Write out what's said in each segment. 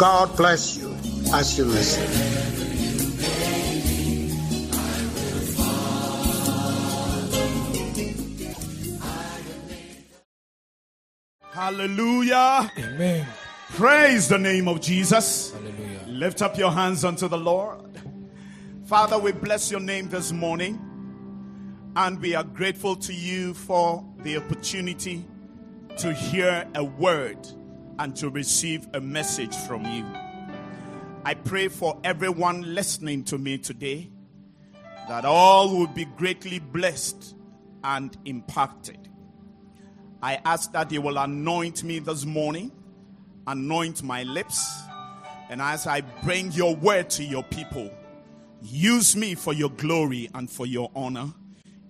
God bless you as you listen. Hallelujah. Amen. Praise the name of Jesus. Hallelujah. Lift up your hands unto the Lord. Father, we bless your name this morning. And we are grateful to you for the opportunity to hear a word and to receive a message from you. I pray for everyone listening to me today that all will be greatly blessed and impacted. I ask that you will anoint me this morning, anoint my lips, and as I bring your word to your people, use me for your glory and for your honor.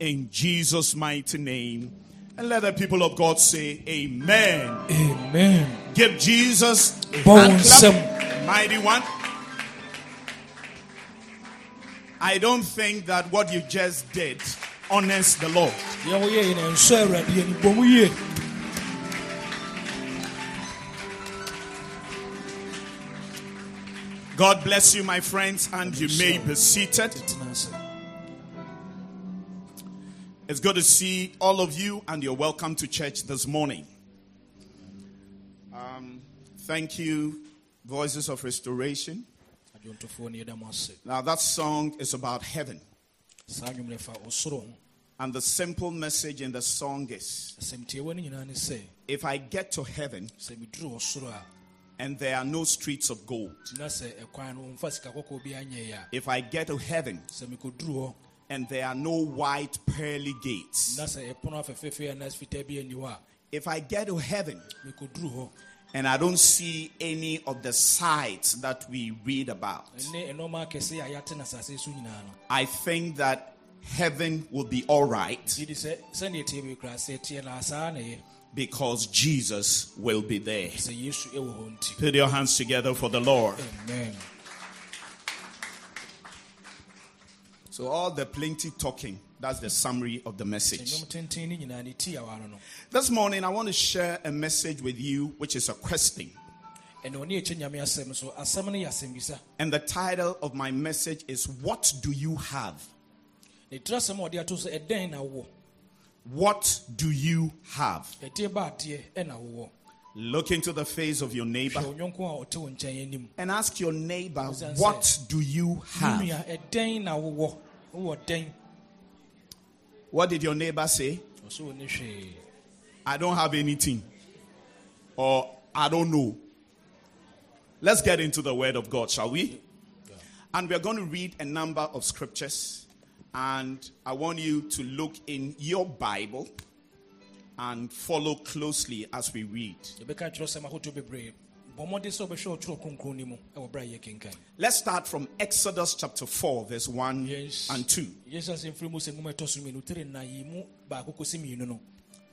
In Jesus' mighty name. And let the people of God say, Amen. Amen. Give Jesus a clap, mighty one. I don't think that what you just did honors the Lord. Deɛ woyɛ yi na nso Awurade ani bɔ mu yie. God bless you, my friends, and you may be seated. It's good to see all of you, and you're welcome to church this morning. Um, thank you, Voices of Restoration. Now, that song is about heaven, and the simple message in the song is if I get to heaven and there are no streets of gold, if I get to heaven and there are no white pearly gates, na sɛ ɛpono afɛfɛɛfɛ a na fitaa bi ani hɔ a, if I get to heaven and I don't see any of the sights that we read about, ɛne ɛnɔɔma akɛse a yɛate no asase so nyinaa no, I think that heaven will be all right gye di sɛ sɛneɛ tie bi koraa sɛ ɛteɛ no saa na ɛyɛ because Jesus will be there. sɛ yesu ɛwɔ hɔ nti. Put your hands together for the Lord. Amen. So, all the plenty talking, that's the summary of the message. Nnwom tenten no nyinaa ne ti awa no no. This morning, I want to share a message with you, which is a question. ɛna ɔne ɛkyɛ nyame asɛm so asɛm no yɛ asɛmbisa And the title of my message is What Do You Have? ne tiri asɛm a ɔde ato so ɛdɛn na wowɔ What do you have? ɛdeɛ baateɛ ɛna wowɔ Look into the face of your neighbor wo nyɔnko a ɔte wo nkyɛn anim and ask your neighbor, What do you have? Nua ɛdɛn na wowɔ wowɔ dɛn What did your neighbor say? ɔso wɔ ne hwee I don't have anything. Or I don't know. Let's get into the word of God, shall we? And we're going to read a number of scriptures. And I want you to look in your Bible and follow closely as we read. Yɛbɛka kyerɛ sɛm ahodoɔ bebree bɔ mmɔde sɛ wobɛhwɛ ɔtwerɛ kronkron no mu ɛwɔ berɛ a yɛkenkan Let's start from Exodus chapter 4, verse 1 Yes. and 2. yɛsɛ sɛ mfiri mu sɛ nwoma ɛtɔ so mmienu tere na yi mu baako kɔsi mmienu no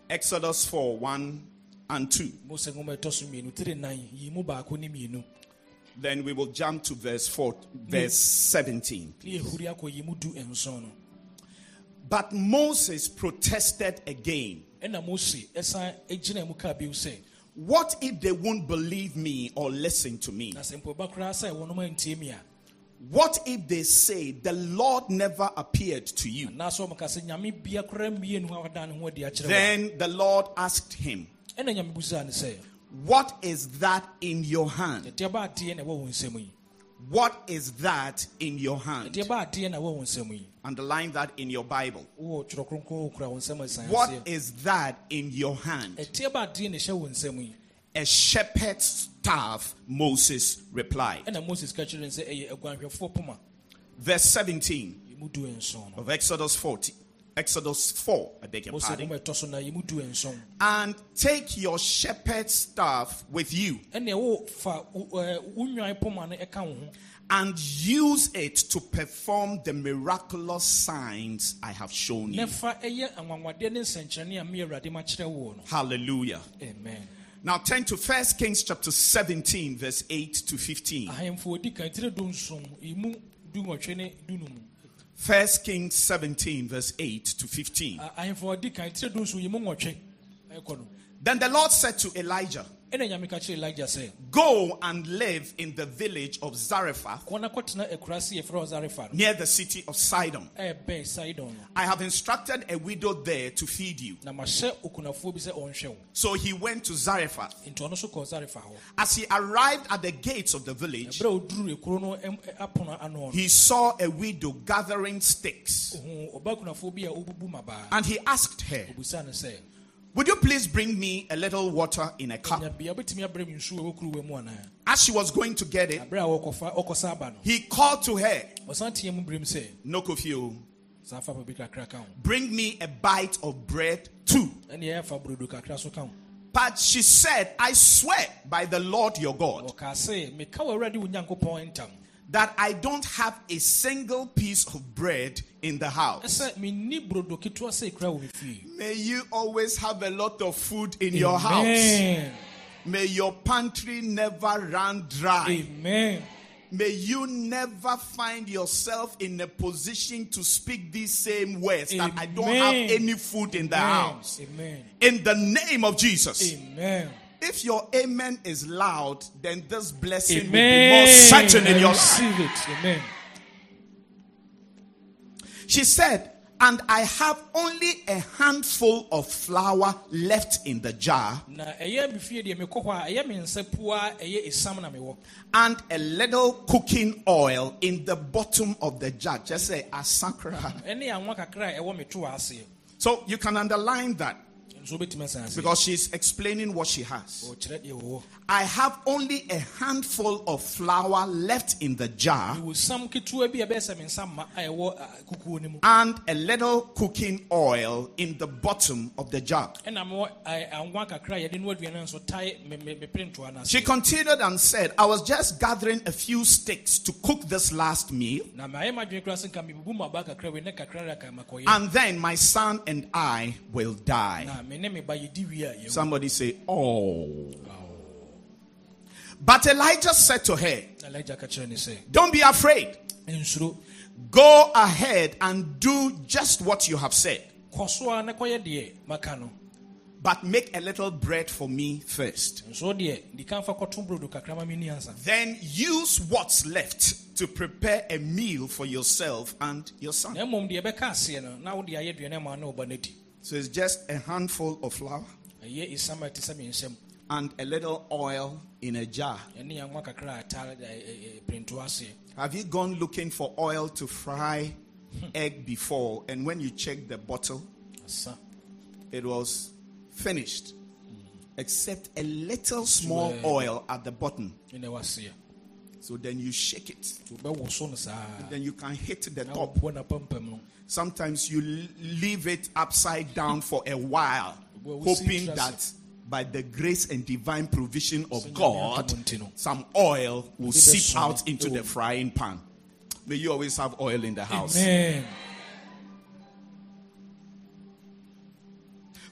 Exodus 4, 1 and 2. mu sɛ nwoma ɛtɔ so mmienu tere nan yi mu baako ne mmienu Then we will jump to verse 4, verse 17. ne yɛhuri akɔ yi mu du nson no But Moses protested again. Ɛna mose ɛsan gyina mu kaa bio sɛ What if they won't believe me or listen to me? na sɛ mpo ɛba koraa sɛ wɔnom antie mi a What if they say the Lord never appeared to you? anaasɛ ɔmka sɛ nyame bia koraa mmienu a wada ne ho adi akyerɛ wo Then the Lord asked him, a, ɛna nyame busaa ne sɛ What is that in your hand? What is that in your hand? ɛdeɛ baadeɛ na ɛwɔ wo nsɛm yi Underline that in your Bible. wowɔ twerɛ kronkron wokura wo nsɛm asan What is that in your hand? ɛdeɛ baadeɛ na ɛhyɛ wo nsɛm yi A shepherd's staff, Moses replied. ɛna moses ka kyerɛ ne sɛ ɛyɛ aguanhwɛfoɔ poma Verse 17 yi mu du of Exodus 40. Exodus 4, I beg your pardon. nwoma ɛtɔ so na yɛmu du nson And take your shepherd's staff with you ɛnna ɛwɔ fa wo ɛɛ, wo nwan poma no ɛka wo ho and use it to perform the miraculous signs I have shown you. fa ɛyɛ anwanwadeɛ ne nsɛnkyerɛnne a me awurade ma kyerɛ wo no Hallelujah. amen Now turn to 1 Kings chapter 17, verse 8 to 15. Ahemfo odi kan tire du nson emu du nwɔtwe ne du num 1 Kings 17, verse 8 to 15. Ah, ahemfo odi kan tire du nson yemu nwɔtwe ɛkɔ no Then the Lord said to Elijah, ɛna nyame ka kyerɛ elija sɛ Go and live in the village of Zarephath kɔ na kɔtena akurase yɛfrɛ wɔ zarefa no near the city of Sidon. Eh, ɛɛbɛn sidon I have instructed a widow there to feed you. na mahyɛ okunafoɔ bi sɛ ɔnhwɛ wo So he went to Zarephath. nti ɔno nso kɔɔ As he arrived at the gates of the village, ɛberɛ a ɔduruu ekuro no ɛm- ɛ- apono ano no he saw a widow gathering sticks. ohuu ɔba kunafoɔ bi a ɔbubu mabaa And he asked her, obusaa no sɛ Would you please bring me a little water in a cup? nya bia wobɛtumi abrɛ me nsuo a ɛwɔ kuruwa mu anaa As she was going to get it, aberɛ a wɔkɔfa ɔkɔsa aba no. he called to her, ɔsan teɛ mu berɛm sɛ No kofio, oh. saa fa bi kakra ka ho. Bring me a bite of bread too. ɛne ɛyɛ fa brodo kakra so ka ho. But she said, I swear by the Lord your God ɔkaa sɛ meka wɔ awurade wo nyankopɔn ntam that I don't have a single piece of bread in the house. ɛsɛ menni brodo ketewa sɛ ɛkura wɔ me fie May you always have a lot of food in your house. May your pantry never run dry. Amen. May you never find yourself in a position to speak these same words that I don't have any food in the house. Amen. In the name of Jesus. Amen. If your amen is loud, then this blessing will be more certain in your receive it. Amen. She said, and I have only a handful of flour left in the jar Na ɛyɛ me fie deɛ mekɔ hɔ a ɛyɛ me nsa pua ɛyɛ esam na mewɔ. and a little cooking oil in the bottom of the jar. Just say asakra. Ɛne anwa kakra a ɛwɔ me to aseɛ. So you can underline that Nso wobɛtumi asan ase. because she's explaining what she has. Ɔkyerɛ deɛ wɔwɔ. I have only a handful of flour left in the jar Mewɔ sam ketewa bi a ɛbɛyɛ sɛ me nsa ma a ɛwɔ kukuo no mu. and a little cooking oil in the bottom of the jar. She continued and said, I was just gathering a few sticks to cook this last meal, Na mayɛ m'adwene koraa sɛ nka mebubu m'aba kakra wei ne kakra ra ka makɔyɛ. and then my son and I will die. Na me ne me ba yɛdi wie. Somebody say, Oh. But Elijah said to her, Na Elija ka kyerɛ ne sɛ, Don't be afraid. Go ahead and do just what you have said. Kɔ so a na kɔyɛ deɛ maka no. But make a little bread for me first. nso deɛ di kan fa kɔto brodo kakra ma mi ni ansa Then use what's left to prepare a meal for yourself and your son. Na mmom deɛ ɛbɛka aseɛ no na wode ayɛ aduane ma na ɔba no adi So it's just a handful of flour ɛyɛ esam a ɛte sɛ me nsɛm and a little oil in a jar. ɛne anwa kakra a ata printo aseɛ Have you gone looking for oil to fry egg before? And when you check the bottle, it was finished, except a little small oil at the bottom. Ɛne ɛwɔ aseɛ So then you shake it. wobɛwo so no saa Then you can hit the top. Sometimes you leave it upside down for a while, Well, we see hoping that by the grace and divine provision of God, some oil will seep out into the frying pan. May you always have oil in the house. amen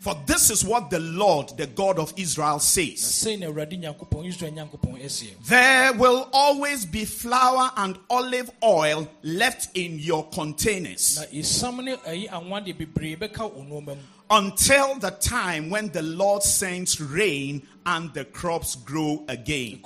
For this is what the Lord, the God of Israel, says. Sei na awurade nyankopɔn israel nyankopɔn ɛseɛ. There will always be flour and olive oil left in your containers na esam ne ɛyi anwa deɛ bebree bɛka wo nneɛma mu. until the time when the Lord sends rain and the crops grow again.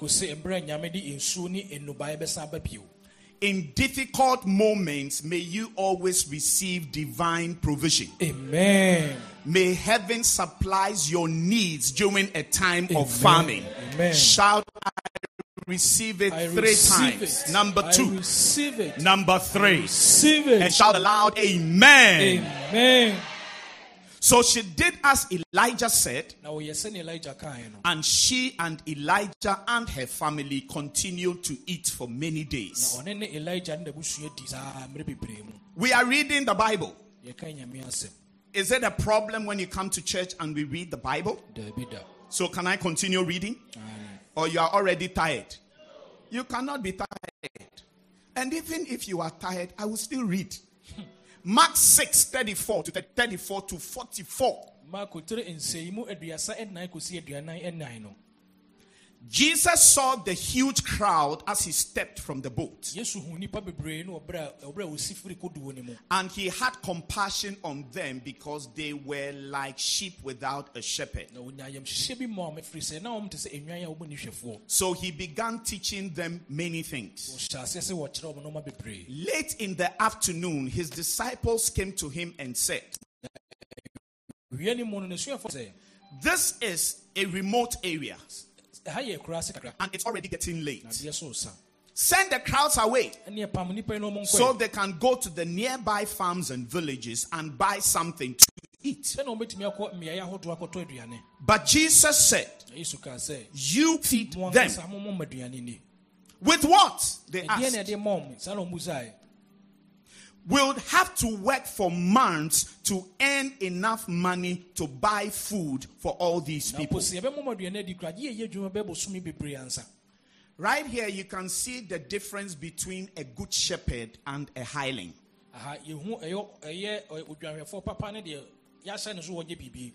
In difficult moments, may you always receive divine provision. amen May heaven supplies your needs during a time of famine. Amen. Shout, I receive it I three receive times. it. Number I two. receive it Number three. receive And shout aloud, Amen. amen So she did as Elijah said, na wɔyɛ sɛnea elija kaeɛ no and she and Elijah and her family continued to eat for many days. ɔne ne elija ne n'abusua di saa mmerɛ bebree mu We are reading the Bible. yɛka nyame asɛm Is it a problem when you come to church and we read the Bible? So can I continue reading? Or you are already tired? You cannot be tired. And even if you are tired, I will still read. Mark 6 34 to 34 to 44. Jesus saw the huge crowd as he stepped from the boat, yesu hu nnipa bebree ne ɔberɛ a ɔberɛ a ɔsi firi kodoɔ no mu. And he had compassion on them because they were like sheep without a shepherd. na ɔnya ayamhyehyɛ bi ma ɔm ɛfiri sɛ na ɔm te sɛ nnwan a wɔbɔ ne hwɛfoɔ. So he began teaching them many things. ɔhyɛ aseɛ sɛ wɔkyerɛ ɔm nɔma bebree. Late in the afternoon, his disciples came to him and said, wie ne mu no n'asuafoɔ sɛ This is a remote area, ɛha yɛ akura ase kakra and it's already getting late. na adeɛ so sa Send the crowds away ɛne ɛpam nnipa yi na ɔmo so they can go to the nearby farms and villages and buy something to eat. sɛna ɔmɛtumi akɔ mmeaeɛ ahodoɔ akɔtɔ aduane But Jesus said, na yesu kaa sɛ You feed them. ankasa mommɔ ma aduane ni With what? They asked. Ɛde ma ɔm saa na ɔmbusaeɛ We'll have to work for months to earn enough money to buy food for all these people. mpo sɛ yɛbɛmmɔ ma aduane adi kora gye yɛyɛ adwuma bɛbɔ sumi bebree ansa Right here, you can see the difference between a good shepherd and a hireling. aha yɛhu ɛyɛ ɛyɛ ɛ, odwanhwɛfoɔ papa ne deɛ yɛahyɛ ne so wɔnyɛ biribi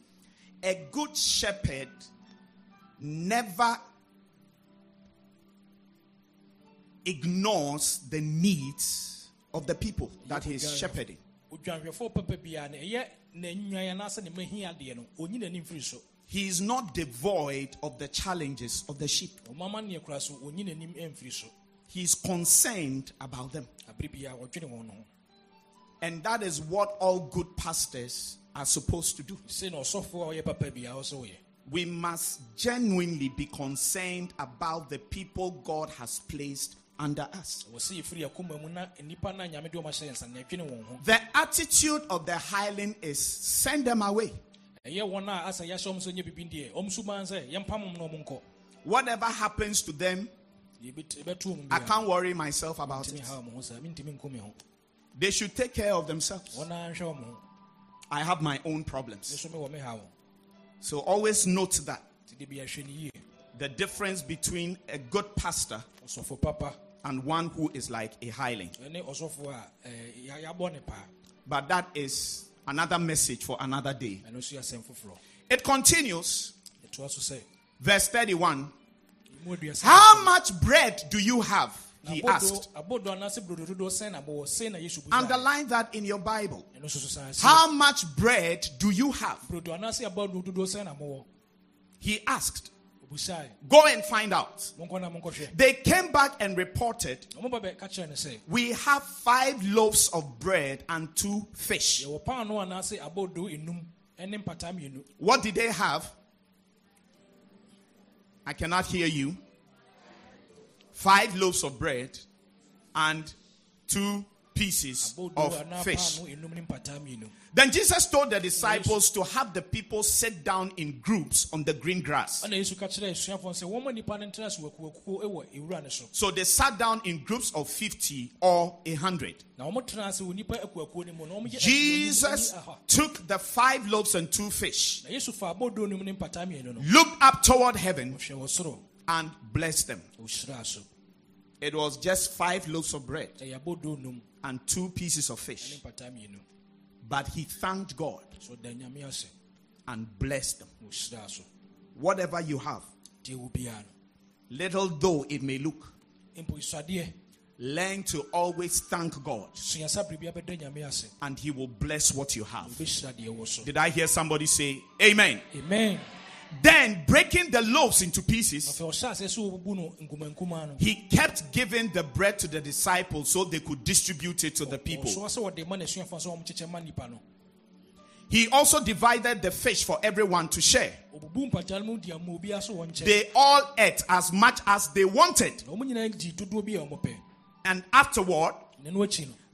A good shepherd never ignores the needs of the people that he is shepherding. odwanhwɛfoɔ papa biara no ɛyɛ n'anwan anaasɛ ne mahia adeɛ no ɔnyi n'anim firi so He is not devoid of the challenges of the sheep. ɔmama nneɛ kora so ɔnyi n'anim ɛmfiri so He is concerned about them. abere biara ɔdwene wɔn ho And that is what all good pastors are supposed to do. sɛ na ɔsɔfoɔ a ɔyɛ papa biara ɔsɛ wɔyɛ We must genuinely be concerned about the people God has placed under us. The attitude of the hireling is send them away. Whatever happens to them, I can't worry myself about it. They should take care of themselves. I have my own problems. so always note that the difference between a good pastor and one who is like a hireling. ɛne ɔsɔfo a ɛɛ, eh, yɛ- yɛabɔ ne paa But that is another message for another day. ɛno nso yɛ asɛm foforɔ It continues, ɛtoa so sɛ verse 31. How much bread do you have? He asked. abodo anaasɛ brodo dodoɔ sɛn na bɔwɔ sɛn na yesu busa Underline that in your Bible. ɛno nso so san ase How much bread do you have? brodo anaasɛ abodo dodoɔ sɛn na bɔwɔ He asked. Go and find out. monkɔ na monkɔhwɛ They came back and reported, ɔmo ba bɛka kyerɛ no sɛ We have five loaves of bread and two fish. yɛwɔ paano anaasɛ abodo enum ɛne mpataa mmienu What did they have? I cannot hear you. Five loaves of bread and two pieces of fish. paano enum ne mpataa mmienu Then Jesus told the disciples to have the people sit down in groups on the green grass. ɛna yesu ka kyerɛ asuafoɔ sɛ wɔma nnipa no ntena so wakuwakuo wɔ ewura no so So they sat down in groups of 50 or 100. na wɔn tena ase wɔ nnipa akuwakuo no mu na wɔn yɛ Jesus took the five loaves and two fish, na yesu fa abodo enum ne mpataa mmienu no looked up toward heaven, ɔhwɛ wɔ soro and blessed them. It was just five loaves of bread eh, enum and two pieces of fish. But he thanked God so ɔda nyame ase. and blessed them. na ɔhyiraa so Whatever you have, deɛ wɔ biara no little though it may look, learn to always thank God suasa biribi abɛda nyame ase. and he will bless what you have. ɔbɛhyira deɛ wɔ so. Did I hear somebody say amen? amen Then breaking the loaves into pieces, afei ɔhyɛ ase sɛ wɔbubu no nkumankuma no he kept giving the bread to the disciples so they could distribute it to the people. ɔsoa sɛ wɔde ma n'asuafoɔ sɛ wɔmkyekyɛ ma nnipa no He also divided the fish for everyone to share. ɔbubu mpataa no mu di ama obiara so wɔ nkyɛn They all ate as much as they wanted. na wɔn nyinaa gye dodoɔ bi a wɔpɛ And afterward,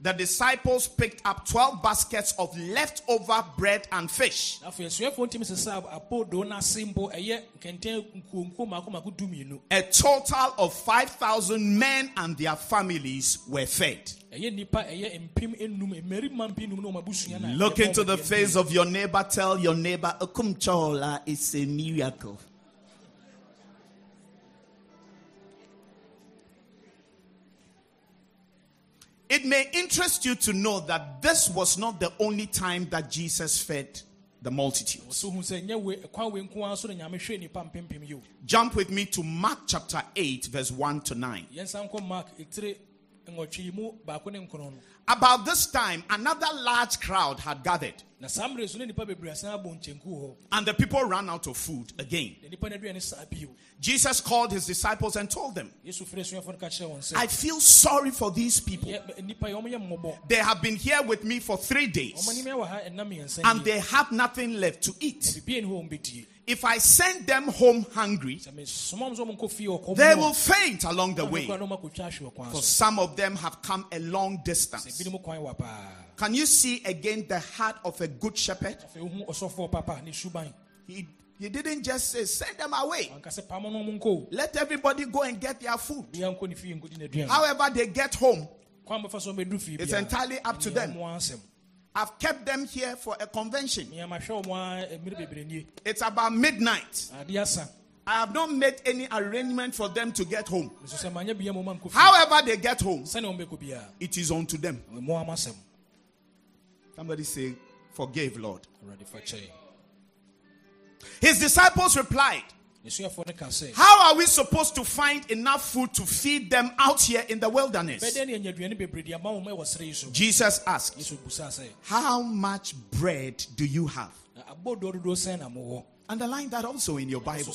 na no akyi no the disciples picked up 12 baskets of leftover bread and fish. afei asuafoɔ ntumi sesa apoodo no ase mpo ɛyɛ nkɛntɛn nkuonkuo mako mako du mmienu A total of 5,000 men and their families were fed. ɛyɛ nipa ɛyɛ mpem enum mmarima mpem enum na wɔn abusua na Look into the face of your neighbor, tell your neighbor, Okumchola is a miracle. It may interest you to know that this was not the only time that Jesus fed the multitudes. so hu sɛ nyɛ wei kwan wei nko ara so na nyame hwɛ nipa mpempem yi o Jump with me to Mark chapter 8, verse 1 to 9. Yɛnsa nkɔ mark etire nwɔtwe yi mu baako ne nkron no. About this time, another large crowd had gathered, na saa mmerɛ so ne nipa bebree asan abɔ nkyɛnku hɔ. And the people ran out of food again. na nipa no aduane saa bio. Jesus called his disciples and told them, yesu frɛ asuafoɔ no ka kyerɛ wɔn I feel sorry for these people. yɛ- nipa yi wɔn yɛ mmɔbɔ. They have been here with me for three days, anim wɔ ha ɛnam mmiɛnsa and they have nothing left to eat. Bibie ne hɔ wɔn bɛdie If I send them home hungry, sɛ mesoma m sɛ wɔn nkɔ fie ɔkɔm they will faint along the way, na wɔn akɔtwa ahwe wɔ kwan for some of them have come a long distance. binom kwan wɔ paa Can you see again the heart of a good shepherd? afei wohu ɔsɔfoɔ papa ne suban He, he didn't just say, send them away. anka sɛ pam no ɔmo nkɔ o Let everybody go and get their food. bia nkɔ ne fie nkɔdi n'aduane However, they get home, kwan bɛfa so ɔmɛdu fie it's entirely up to them. I've kept them here for a convention. nneɛma hwɛ ɔmo a mmerɛ bebree nie It's about midnight. Ah, asa I have not made any arrangement for them to get home. nso sɛ manyɛ bia ma ɔma nkɔ fie However, they get home, sɛne ɔmbɛkɔ biara it is unto them. mo ama asɛm Somebody say, Forgive, Lord. awurade fa kyɛe His disciples replied, nesuafoɔ no ka sɛ How are we supposed to find enough food to feed them out here in the wilderness? bɛdɛ ne anya aduane bebree de ama wɔn ɛwɔ serɛ yi so Jesus asked, yesu busaa sɛ How much bread do you have? na abɔdoɔ dodoɔ sɛn na mowɔ Underline that also in your Bible.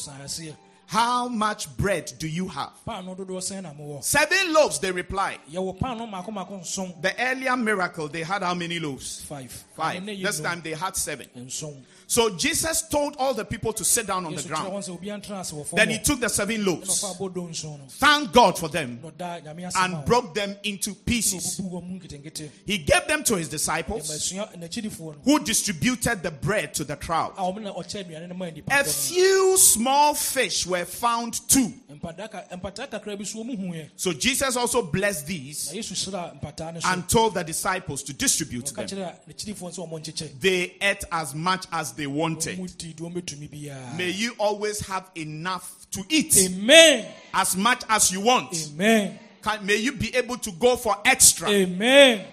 How much bread do you have? paano dodoɔ sɛn na mowɔ Seven loaves, they replied. yɛwɔ paano mako mako nson The earlier miracle, they had how many loaves? five Five. This time they had seven. So Jesus told all the people to sit down on the ground. wɔn sɛ obiara ntena ase wɔ fam Then he took the seven loaves, ɔfa abɔdoɔ nson no thanked God for them, na ɔda nyame ase and broke them into pieces. ɔbubu wɔn mu nketenkete He gave them to his disciples, asua n'akyidifoɔ no who distributed the bread to the crowd. a wɔn na ɔkyɛ aduane no ma nipa A dɔm few small fish were found too. no mpataa mpataa kakra bi so wɔn hu yɛ So Jesus also blessed these yesu hyira mpataa no so and told the disciples to distribute them. kyerɛ n'akyidifoɔ sɛ wɔn nkyekyɛ They ate as much as they wanted. mu di deɛ wɔn bɛtumi biara May you always have enough to eat amen as much as you want. amen Can, may you be able to go for extra. amen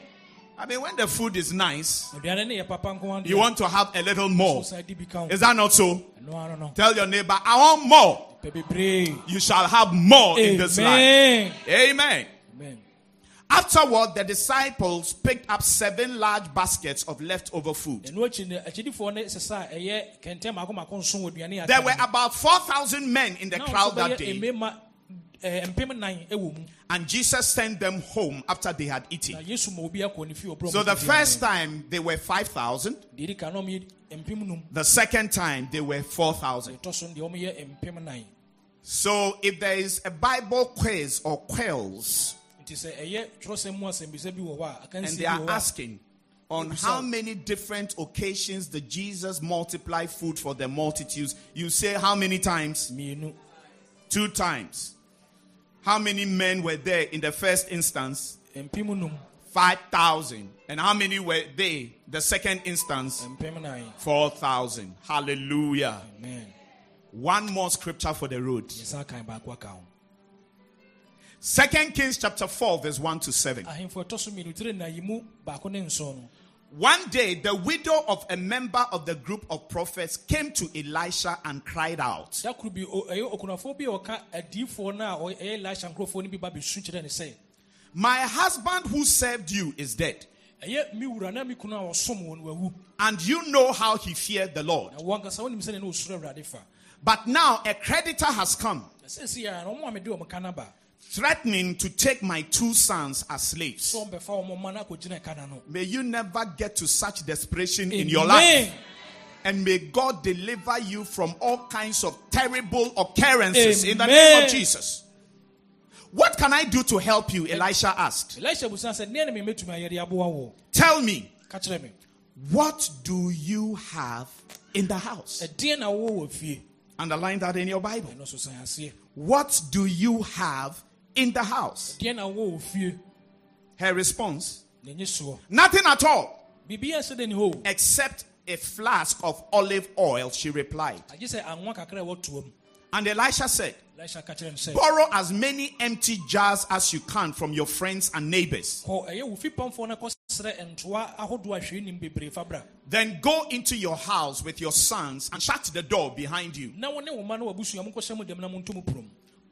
I mean, when the food is nice, aduane no yɛ papa nko ara you want to have a little more. so di bi ka ho Is that not so? ɛno ara no Tell your neighbor, I want more. You shall have more in this life. amen Amen. amen Afterward, the disciples picked up seven large baskets of leftover food. ɛno akyi no akyidifoɔ no sesa a ɛyɛ kɛntɛn mako mako nson wɔ aduane a There were about 4,000 men in the crowd that day. Eh, eh, and Jesus sent them home after they had eaten. yesu ma obi akɔ ne fie ɔbrɛ So the first time they were 5,000. deɛ di ka na ɔmo yɛ mpem num The second time they were 4,000. so no deɛ ɔmo yɛ mpem nan So if there is a Bible quiz or quells, nti sɛ ɛyɛ twerɛsɛm mu asɛmbisa bi wɔ hɔ a and they are wɔ hɔ a asking on how many different occasions did Jesus multiply food for the multitudes, you say how many times? Two times. How many men were there in the first instance? 5,000. And how many were they the second instance? 4,000. Hallelujah. amen One more scripture for the road. yɛsa kan baako aka ho Second Kings chapter 4, verse 1 to 7. Ahemfo ɛtɔ so mmienu tire na yi mu baako ne nson no One day, the widow of a member of the group of prophets came to Elisha and cried out. da koro bi o- oh, ɛyɛ eh, oh, okunafoɔ bi a ɔka adiifoɔ eh, no a eh, elisha nkurɔfoɔ no bi ba bɛsu kyerɛ ne sɛ My husband who served you is dead, ɛyɛ me wura na me kunu a ɔsom wɔ no wawu and you know how he feared the Lord. na wankasa wonim sɛ ne ne ɔsuro awurade fa But now a creditor has come, na sɛsi a na ɔmo a mede ɔmo ka no ba threatening to take my two sons as slaves. sɛ ɔmbɛfa ɔmo ma no akɔgyina ɛka na no May you never get to such desperation in your life. And may God deliver you from all kinds of terrible occurrences in the name of Jesus. What can I do to help you? Elisha asked. elisha busa sɛ neɛ ne memɛtumi ayɛ de aboa wo Tell me, ka kyerɛ me what do you have in the house? ɛdeɛ na wowɔ wɔ Underline that in your Bible. ɛno so san aseɛ What do you have in the house? deɛ na wowɔ wɔ fie Her response na ɛnyɛ soɔ Nothing at all, biribiaa sɛ de ne except a flask of olive oil, she replied. agye sɛ anwa kakra a wɔtoa mu And Elisha said, elisha ka kyerɛ no sɛ Borrow as many empty jars as you can from your friends and neighbors. kɔ ɛyɛ wo fipamfoɔ no kɔsrɛ ntoa ahodoɔ a hwee nim bebree fa bra Then go into your house with your sons and shut the door behind you.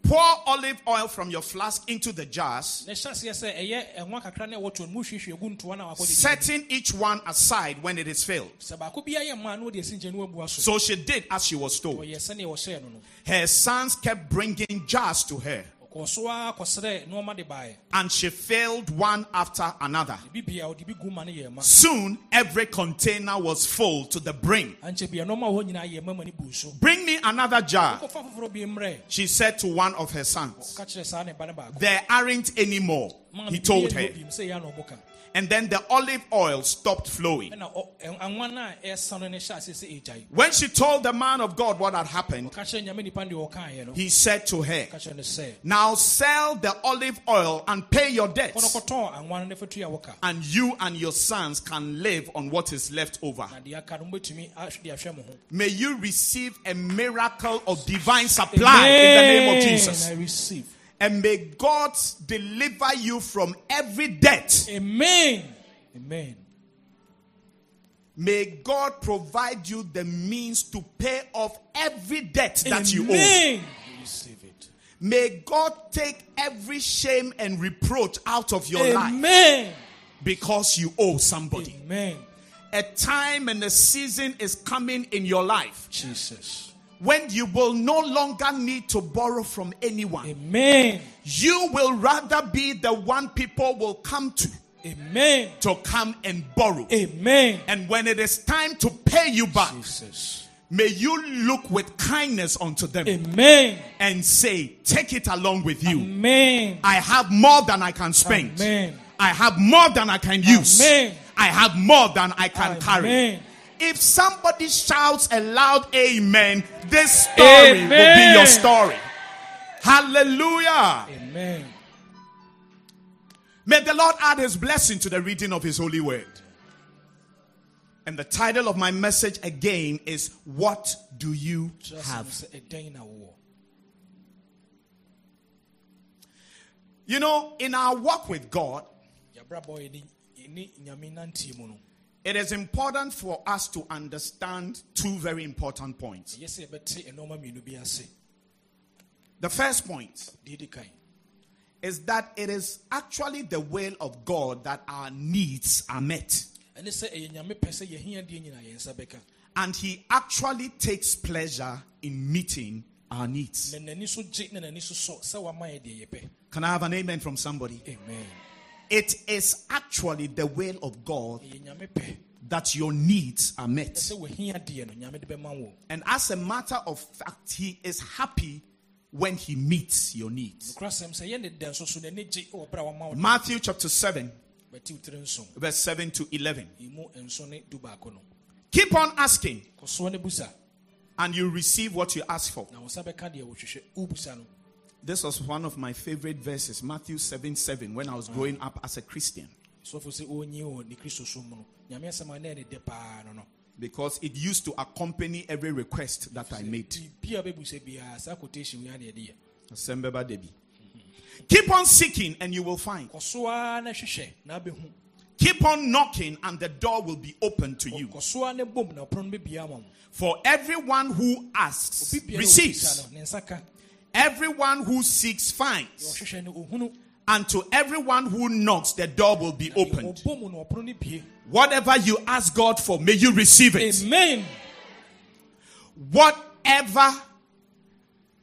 Na wo ne wo ma no wabusua monkɔhyɛ mu dɛm na monto mu porom Pour olive oil from your flask into the jars, na ɛhyɛ aseɛ sɛ ɛyɛ ɛnwa kakra na ɛwɔ toɔ no mohwiehwie gu ntoa no a wakɔde setting each one aside when it is filled. sɛ baako biara yɛ mmaa na wode asi nkyɛn no wabua so she did as she was told. ɔyɛ sɛneɛ wɔhyɛɛ no no Her sons kept bringing jars to her, ɔkɔɔ so ara kɔsrɛ nneɔma de baeɛ and she filled one after another. bi bia ɔde bi gu ma no yɛ ma Soon every container was full to the brim. ankyɛ bia nneɔma a hɔ nyinaa yɛ ma ma ne bu so Bring me another jar, kɔfa foforɔ bi mmrɛ she said to one of her sons. ka kyerɛ saa ne ba no baako There aren't any more, he told her. Sɛ yɛ ana ɔbɔka And then the olive oil stopped flowing. ɛna ɔ- ɛ- anwa no a ɛsa no no hyɛ aseɛ sɛ ɛgyae When she told the man of God what had happened, ɔka kyerɛ nyame nipa deɛ ɔkaeɛ no he said to her, ka kyerɛ no sɛ Now sell the olive oil and pay your debts, kɔtɔn anwa no na fatua wɔka and you and your sons can live on what is left over. na deɛ aka no mobɛtumi ahw- de ahwɛ mo ho May you receive a miracle of divine supply in the name of Jesus. I receive. And may God deliver you from every debt. Amen. Amen. May God provide you the means to pay off every debt that you owe. Amen. Receive it. May God take every shame and reproach out of your life Amen. because you owe somebody. Amen. A time and a season is coming in your life Jesus. When you will no longer need to borrow from anyone. Amen. You will rather be the one people will come to Amen. to come and borrow. Amen. And when it is time to pay you back, Jesus. may you look with kindness unto them Amen. and say, Take it along with you. Amen. I have more than I can spend. Amen. I have more than I can use. Amen. I have more than I can carry. Amen. If somebody shouts a loud amen, this story will be your story. Hallelujah. Amen. May the Lord add his blessing to the reading of his holy word. And the title of my message again is What Do You Just Have? sɛ ɛdɛn na. You know, in our walk with God, Yɛabrabɔ yɛ ne- yɛne nyame nanteɛ mu no it is important for us to understand two very important points. ɛyɛ sɛ yɛbɛte ɛnɔɔma mmienu bi ase The first point is that it is actually the will of God that our needs are met. ɛne sɛ ɛyɛ nyame pɛ sɛ yɛhia deɛ nyinaa yɛn nsa bɛka And He actually takes pleasure in meeting our needs. na n'ani so gye na n'ani so sɔ sɛ wama yɛ deɛ yɛpɛ Can I have an amen from somebody? amen It is actually the will of God ɛyɛ nyame pɛ that your needs are met. sɛ wahia deɛ no nyame de bɛma wo And as a matter of fact, He is happy when He meets your needs. nokorasɛm sɛ yɛ ne dɛ nso so n'ani gye wɔ berɛ a wama wo Matthew chapter 7, bɛti wo tiri nson verse 7 to 11. ɛmu nso ne du baako no Keep on asking, kɔsoɔ ne busa and you receive what you ask for. Na wo nsa bɛka deɛ wohwehwɛ wobusa no This was one of my favorite verses, Matthew 7 7, when I was growing up as a Christian, sɔfo sɛ ɔnyi wɔ ne kristo so mu no nyame asɛm a na ɛne dɛ paa no no because it used to accompany every request that I made. biribi a bɛbusa biara saa quotation wia ne ɛde yɛ Asembeba Debi. Keep on seeking, and you will find. kɔsoa na hwehwɛ na abɛhu Keep on knocking, and the door will be open to you. kɔsoa ne bom na ɔpono no bɛbia ma wo For everyone who asks obi biara a receives, obisa no ne nsa ka everyone who seeks finds, ɔhwehwɛ no ohunu and to everyone who knocks, the door will be opened. ɔbɔ mu na ɔpono no bie Whatever you ask God for, may you receive it. amen Whatever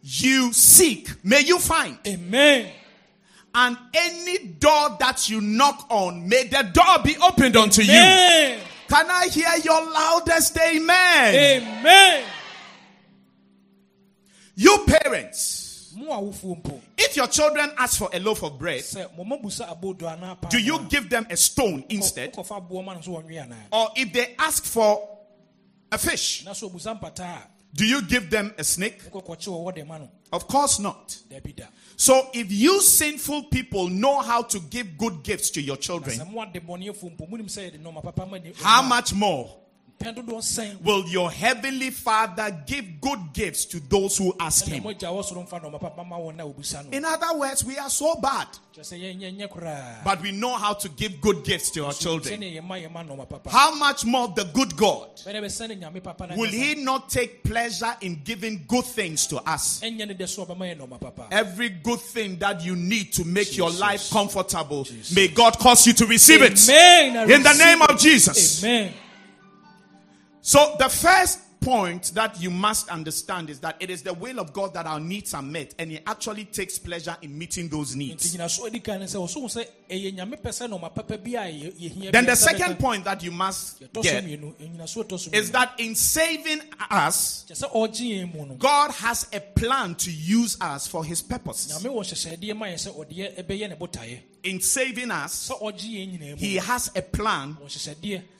you seek, may you find. amen And any door that you knock on, may the door be opened unto you. Can I hear your loudest amen? amen You parents, mo mo awofoɔ mpo If your children ask for a loaf of bread, sɛ mo ma busa abodo anaa paa do you give them a stone instead? kɔfa aboɔ ma no so wɔnwe anaa Or if they ask for a fish, na so obusa mpata a do you give them a snake? wokɔkɔkye wɔ wɔde ma no Of course not. So if you sinful people know how to give good gifts to your children, mo ade bɔneɛfoɔ mpo monim sɛ yɛde nɔɔma papa ma ni how much more mpɛn dodoɔ sɛn will your heavenly Father give good gifts to those who ask him? mogya wɔ soro mfa nɔɔma papa ma wɔn na obusa no In other words, we are so bad, kyerɛ sɛ yɛnyɛ nyɛ koraa but we know how to give good gifts to our children. sɛnea yɛma yɛma nɔɔma papa How much more the good God? bɛdɛ bɛsɛne nyame papa no Will he not take pleasure in giving good things to us? ɛnyɛ ne dɛ so ɔbɛma yɛ nɔɔma papa Every good thing that you need to make your life comfortable, may God cause you to receive it. Amen. I In the name it. of Jesus. Amen. So, the first point that you must understand is that it is the will of God that our needs are met, and He actually takes pleasure in meeting those needs. nyinaso adi kan ne sɛ ɔso hu sɛ ɛyɛ nyame pɛ sɛ nɔɔma papa bi a yɛ- yɛhia Then, the second point that you must get mmienu nyinaso ɛtɔ so is that in saving us, kyɛ sɛ ɔgye yɛn mu no God has a plan to use us for His purposes. nyame wɔ hyɛhyɛdeɛ ma yɛ sɛ ɔdeɛ ɛbɛyɛ ne botaeɛ In saving us, sɛ ɔgye yɛn nyinaa He has a plan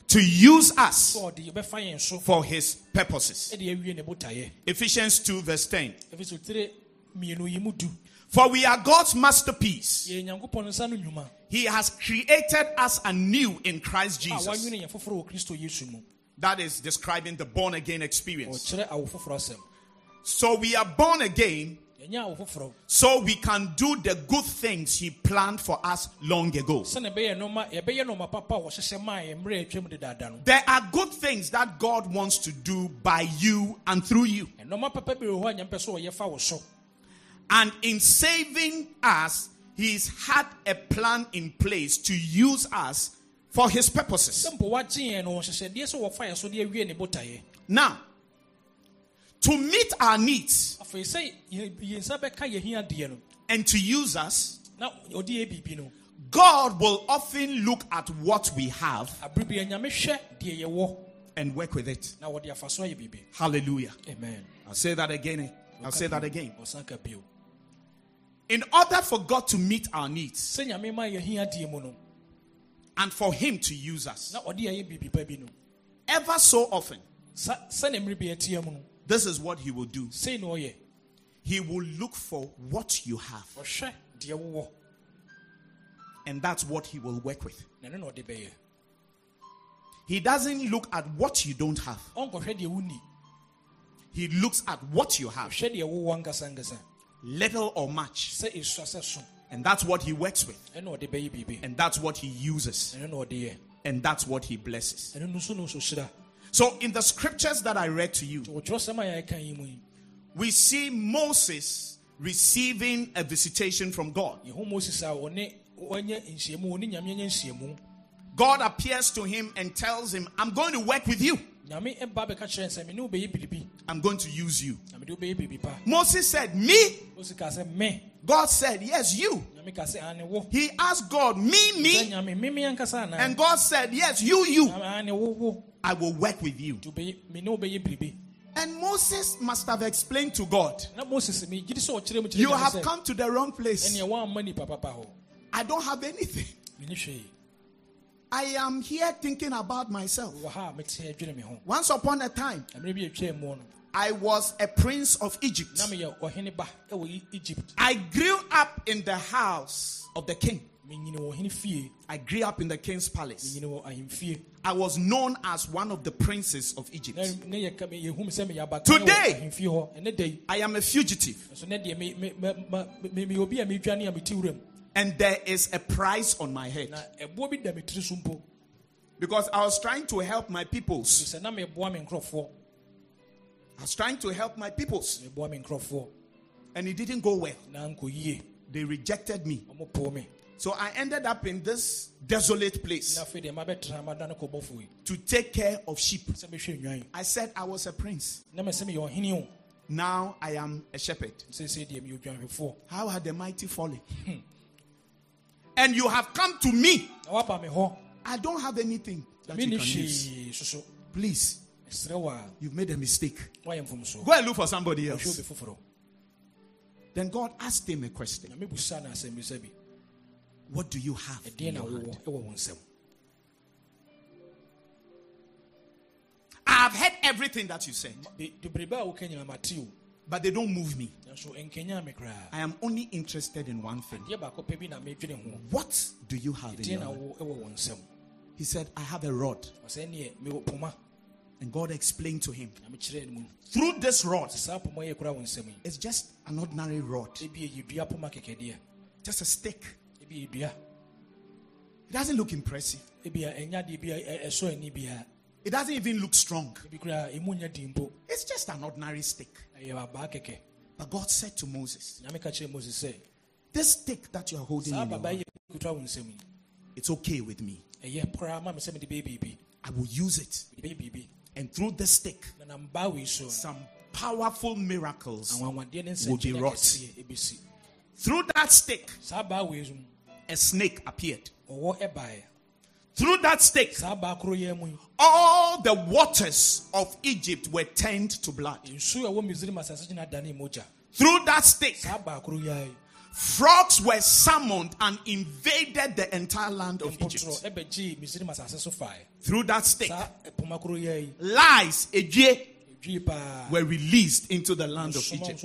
to use us sɛ ɔde yɛbɛfa yɛn so for His purposes. ɛde awie ne botaeɛ Ephesians 2, verse 10. ɛfi so tire mmienu yi mu du For we are God's masterpiece. yɛyɛ nyankopɔn no nsa no nnwuma He has created us anew in Christ Jesus. wanwene yɛn foforɔ wɔ kristo yesu mu That is describing the born again experience. ɔkyerɛ awo foforɔ asɛm So we are born again yɛnyɛ awo foforɔ so we can do the good things He planned for us long ago. sɛne ɛbɛyɛ nɔma yɛbɛyɛ nɔma papa a wɔhyehyɛ maa yɛ mmerɛ a atwam dedaada no There are good things that God wants to do by you and through you. ɛnɔma papa bi wɔ hɔ a nyame pɛ sɛ ɔyɛ fa wo so And in saving us, He's had a plan in place to use us for His purposes. sɛ mpo wagye yɛn no wɔhyehyɛdeɛ sɛ wɔfa yɛ so de awie ne botaeɛ Now, to meet our needs afei sɛ yɛ- yɛn nsa bɛka yɛhia deɛ no and to use us, na ɔde yɛ biribi no God will often look at what we have abere bi nyame hwɛ deɛ yɛwɔ and work with it. na wɔde afa so ayɛ biribi Hallelujah. amen I'll say that again. I'll say that again. ɔsan ka bio In order for God to meet our needs sɛ nyame ma yɛhia deɛ mu no and for Him to use us, na ɔde yɛyɛ biribi pa bi no ever so often, sa sɛne mmerɛ bi ɛteɛ mu no this is what He will do. sei na ɔyɛ He will look for what you have, ɔhwɛ deɛ wowɔ and that's what He will work with. na ɛno na ɔde bɛyɛ He doesn't look at what you don't have, ɔnkɔhwɛ deɛ wonni He looks at what you have, ɔhwɛ deɛ wowɔ ankasa ankasa little or much, sɛ ɛsua sɛ and that's what He works with, ɛna ɔde bɛyɛ and that's what He uses, and that's what He blesses. So in the scriptures that I read to you, we see Moses receiving a visitation from God. God appears to him and tells him, I'm going to work with you. I'm going to use you. Moses said, Me? God said, Yes, you. He asked God, Me, me? And God said, Yes, you, you. Ane wo wo I will work with you. nti wobɛyɛ- mene wobɛyɛ biribi And Moses must have explained to God, na moses megye di sɛ ɔkyerɛ mu kyerɛ You have come to the wrong place. ɛneɛ woamma nipa papa hɔ I don't have anything. I am here thinking about myself. wɔ ha a mete adwene me ho Once upon a time, mmerɛ bi atwaa mu no I was a prince of Egypt. na meyɛ ɔhene ba ɛwɔ egypt I grew up in the house of the king. Menyini wɔ ɔhene fie. I grew up in the king's palace. menyini wɔ ahemfie. I was known as one of the princes of Egypt. na ne yɛka me- yɛhu me sɛ meyɛ abakan Today- wɔ ahemfie hɔ. Ɛnɛ da yi I am a fugitive, and there is a price on my head. Na ɛboɔ bi da me tiri so mpo. Because I was trying to help my peoples. sɛ na meboa me nkurɔfoɔ. I was trying to help my peoples, meboa me nkurɔfoɔ. And it didn't go well. na nkɔ yie. They rejected me. Ɔmo poo me So I ended up in this desolate place na afei deɛ mabɛtena madane kɔbɔfo yi to take care of sheep. sɛ mehwɛ nnwan I said I was a prince. na mɛ sɛ meyɛ ɔhene o Now I am a shepherd. seesei deɛ meyɛ odwanhwɛfoɔ How had the mighty fallen? and you have come to me. na woaba me hɔ I don't have anything that you can use. Please, ɛserɛ wo a you've made a mistake. Go and look for somebody else. Then God asked him a question What do you have? in your hand?" wowɔ ɛwɔ wo nsɛm I've heard everything that you said, de de biribi a woka nyina mate o but they don't move me. nanso ɛnkɛnya me koraa I am only interested in one thing. deɛ baako pɛ bi na medwene ho What do you have in your hand? wo ɛwɔ wo nsɛm He said, I have a rod. ɔsɛ neɛ mewɔ poma And God explained to him, na mekyerɛ no mu through this rod, saa poma yɛ kora wo nsɛm yi it's just an ordinary rod, ebi yɛ dua poma kɛkɛdeɛ just a stick. Ebi yɛ dua It doesn't look impressive. ebi a ɛnya deɛ bi a ɛ- ɛsɔ ani biara It doesn't even look strong. ebi koraa emu nya di mpo It's just an ordinary stick. ɛyɛ abaa kɛkɛ But God said to Moses, nyame ka kyerɛ moses sɛ This stick that you are holding in your hand, yɛ kuta wo nsɛm yi it's okay with me. ɛyɛ koraa ma me sɛ mede bɛyɛ biribi I will use it. mede bɛyɛ biribi And through this stick, na nam baa wei so no, some powerful miracles. will be wrought. Through that stick, saa baa wei so a snake appeared. Through that stick, saa baa koro yɛ mu yi all the waters of Egypt were turned to blood. nsuo a ɛwɔ misrim asase gyina dane mogya Through that stick, saa baa koro yɛ yi frogs were summoned and invaded the entire land of Egypt. ɛbɛgyee misrim asase so faeɛ Through that stick, saa poma koro yɛ yi lies, edie, ɛdwii paa were released into the land of Egypt.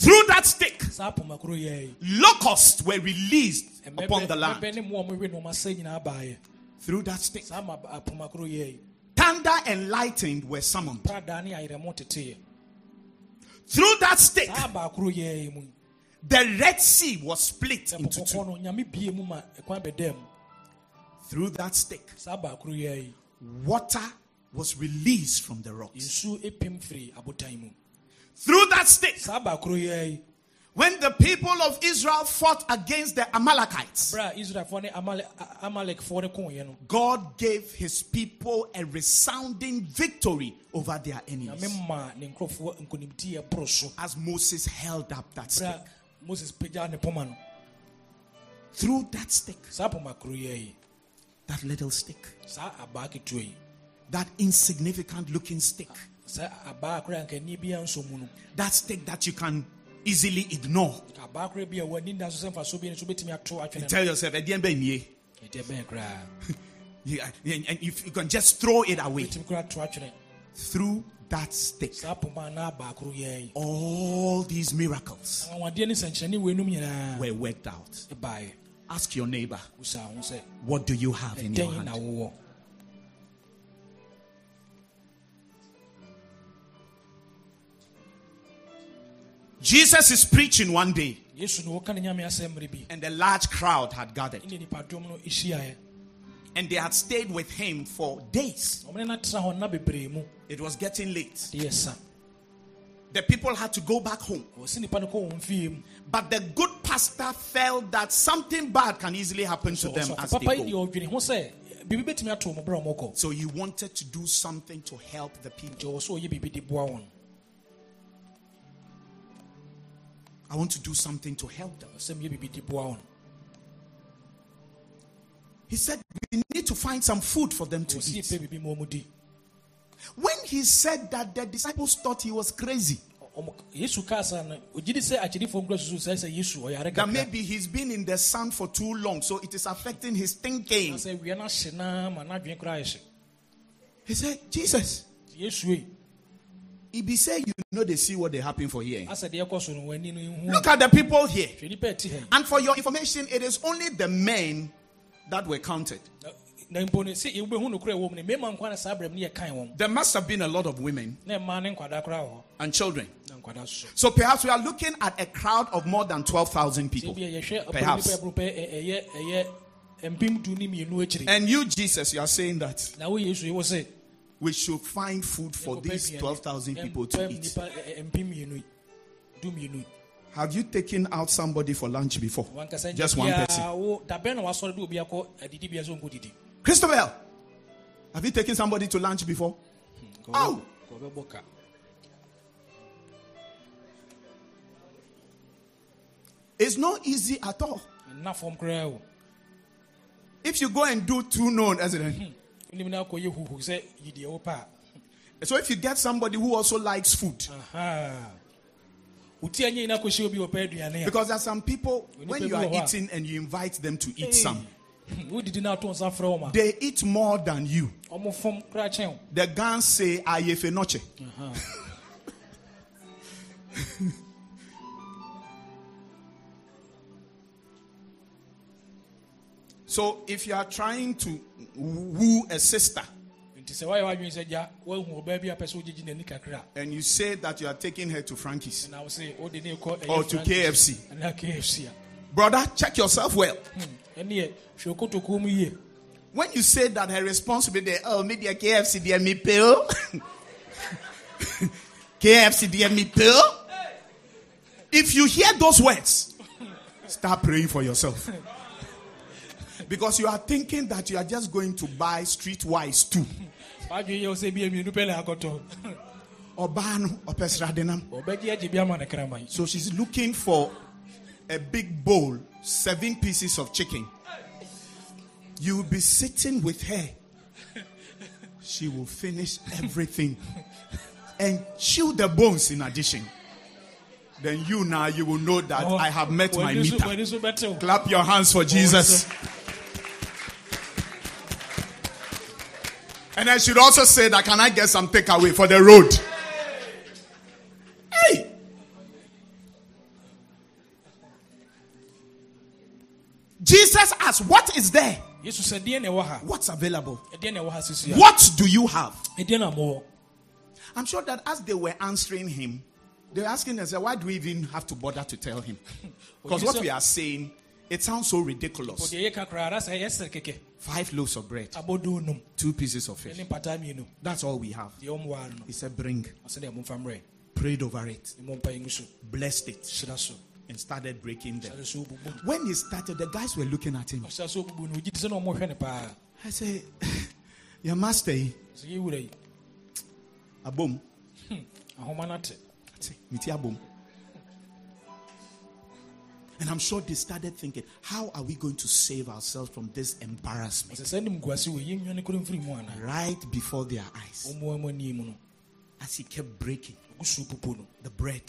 Nso mmɛwe nkurɔfoɔ Through that stick, saa poma koro yɛ yi locusts were released upon the land. ne mmoa a wɔwe nneɛma sɛ nyinaa baeɛ Through that stick, saa ma a poma koro yɛ yi thunder and lightning were summoned. pradaa ne ayerɛmo teteeɛ Through that stick, saa baa koro yɛ yi mu the Red Sea was split into two. pɔpɔkɔ no nyame bie mu ma ɛkwan bɛdaa mu Through that stick, saa baa koro yɛ yi water was released from the rocks. Through that stick, saa baa koro yɛ yi when the people of Israel fought against the Amalekites, berɛ a israelfoɔ ne Amale- A- amalekfoɔ no kooɛ no. God gave his people a resounding victory over their enemies. maa ne nkurɔfoɔ nkonimdii ɛboro so. As Moses held up that stick, moses pagyaa ne poma through that stick, saa poma koro yɛ yi that little stick, saa abaa ketewa yi that insignificant looking stick, saa abaa koro a nkani biara nso mu no that stick that you can easily ignore. abaa koro bi a w'ani da so sɛ mfasoɔ bi ne so wobɛtumi ato atwene no Tell yourself, "Ɛdeɛn bɛn nie?" ɛdeɛ bɛn koraa You- uh, and and if you can just throw it away wobɛtumi koraa to atwene through that stick. saa poma na abaa koro yɛ yi All these miracles anwanwadeɛ ne nsɛnkyerɛnne wei nom nyinaa were worked out. Ask your neighbor, wosaa ho sɛ what do you have in your hand? Jesus is preaching one day, yesu ne wɔka ne nyame asɛm mmere bi and a large crowd had gathered, ne nipadɔm no hyiaeɛ and they had stayed with him for days. ɔmene no tena hɔ nna bebree mu It was getting late. Yes, sir. The people had to go back home. Oh, ɔsi nipa no kɔ wɔn fie mu But the good pastor felt that something bad can easily happen to them as they go. ɔdwene ho sɛ biribi bɛtumi ato mo berɛ a ɔmɔkɔ So he wanted to do something to help the people. I want to do something to help them. sɛ meyɛ biribi de boa wɔn He said, We need to find some food for them to eat. yɛpɛ biribi ma ɔmu di When he said that, the disciples thought he was crazy. Ɔmo- yesu kaa sa no ogye di sɛ akyedifoɔ nkura susu sɛ sɛ yesu ɔyare That maybe he's been in the sun for too long, so it is affecting his thinking. na sɛ wia no ahye naa ma n'adwene koraa ayɛ hye He said, Jesus, he be say you know they see what they happen for here. asɛ deɛ ɛkɔ so no w'ani no hu Look at the people here. hwɛ nipa ɛti ha yi And for your information, it is only the men that were counted. Na- na mpo no sɛ yɛwobɛhu nokora ɛwɔ mu no mmarima nkwa na saa berɛ mu ne yɛkan wɔn There must have been a lot of women na ɛmaa ne nkwadaa koraa wɔ hɔ and children. so perhaps we are looking at a crowd of more than 12,000 people. bi a yɛhwɛ Perhaps. ɔpɛ nipa ɛboro pɛ ɛ- ɛyɛ ɛyɛ mpem du ne mmienu akyiri And you, Jesus, you are saying that na wo yesu yi wo sɛ we should find food for these 12,000 people to eat. nipa eh, eh, ɛ- ɛ- mpem mmienu yi, du mmienu yi. Have you taken out somebody for lunch before? Just one ah, person. wo dabɛn na wasɔre de obi akɔ adidi bia sɛ ɔnkɔ didi Christabel, have you taken somebody to lunch before? Oh. It's not easy at all. nna fam koraa o If you go and do two known as it- wonim na akɔyɛ huhu sɛ yideɛ wo pa So if you get somebody who also likes food, a aha. Wotia nyɛ nyina kɔhyɛ obi wɔpɛ aduane a Because there are some people, when you are People who are- eating and you invite them to eat some, wodidi no ato nsa frɛ wo ma they eat more than you. ɔmo fam kora kyɛn wo The guns say, Ayefe noche. So if you are trying to woo a sister nti sɛ woayɛ w'adwene sɛ gya woahu ɔbaa bi a pɛ sɛ wogyegye n'ani kakra and you say that you are taking her to Frankie's na wo se wode ne kɔ or to KFC, ɛna kfc a brother, check yourself well. Hmm, ɛne yɛ hwɛ kotokuo mu yie When you say that her response responsibility, there oh, maybe a KFC, dear me pill. KFC, dear me pill. If you hear those words, start praying for yourself. Because you are thinking that you are just going to buy Streetwise Two. wadwene yɛ wo sɛ bia mmienu pɛ na akɔtɔ Ɔbaa no, ɔpɛ srade nam. ɔbɛgye oh, agye bi ama ne kraman So she's looking for a big bowl, seven pieces of chicken. You will be sitting with her. She will finish everything and chew the bones in addition. Then you now you will know that Oh, I have met my meter. w'ani so bɛtew Clap your hands for Jesus. Oh, And I should also say that can I get some takeaway for the road? Hey! Jesus asked, What is there? yesu sɛ deɛ na What's available? ɛdeɛ na sisi What do you have? I'm sure that as they were answering him, they were asking themselves, Why do we even have to bother to tell him? Because what we are saying, it sounds so ridiculous. deɛ yɛka koraa ara sɛ ɛyɛ sere kɛkɛ Five loaves of bread, two pieces of fish. ɛne mpataa mmienu That's all we have. deɛ ɔmwaa no He said, Bring, ɔsɛ deɛ momfa mmerɛ prayed over it, ne mompa yi ngu so blessed it, and started breaking them. sɛ so wobubu When he started, the guys were looking at him. ɔsɛ so wobubu no wogye te sɛ na ɔmɔhwɛ ne paa I said, Your master, eh, abom. ate I "Miti abom." And I'm sure they started thinking, How are we going to save ourselves from this embarrassment? ɔsɛ sɛ nim guase wɔ yɛnwane koro mfiri mu ana Right before their eyes. ɔmoa mu ani mu no As he kept breaking ɔgu so pupu no the bread,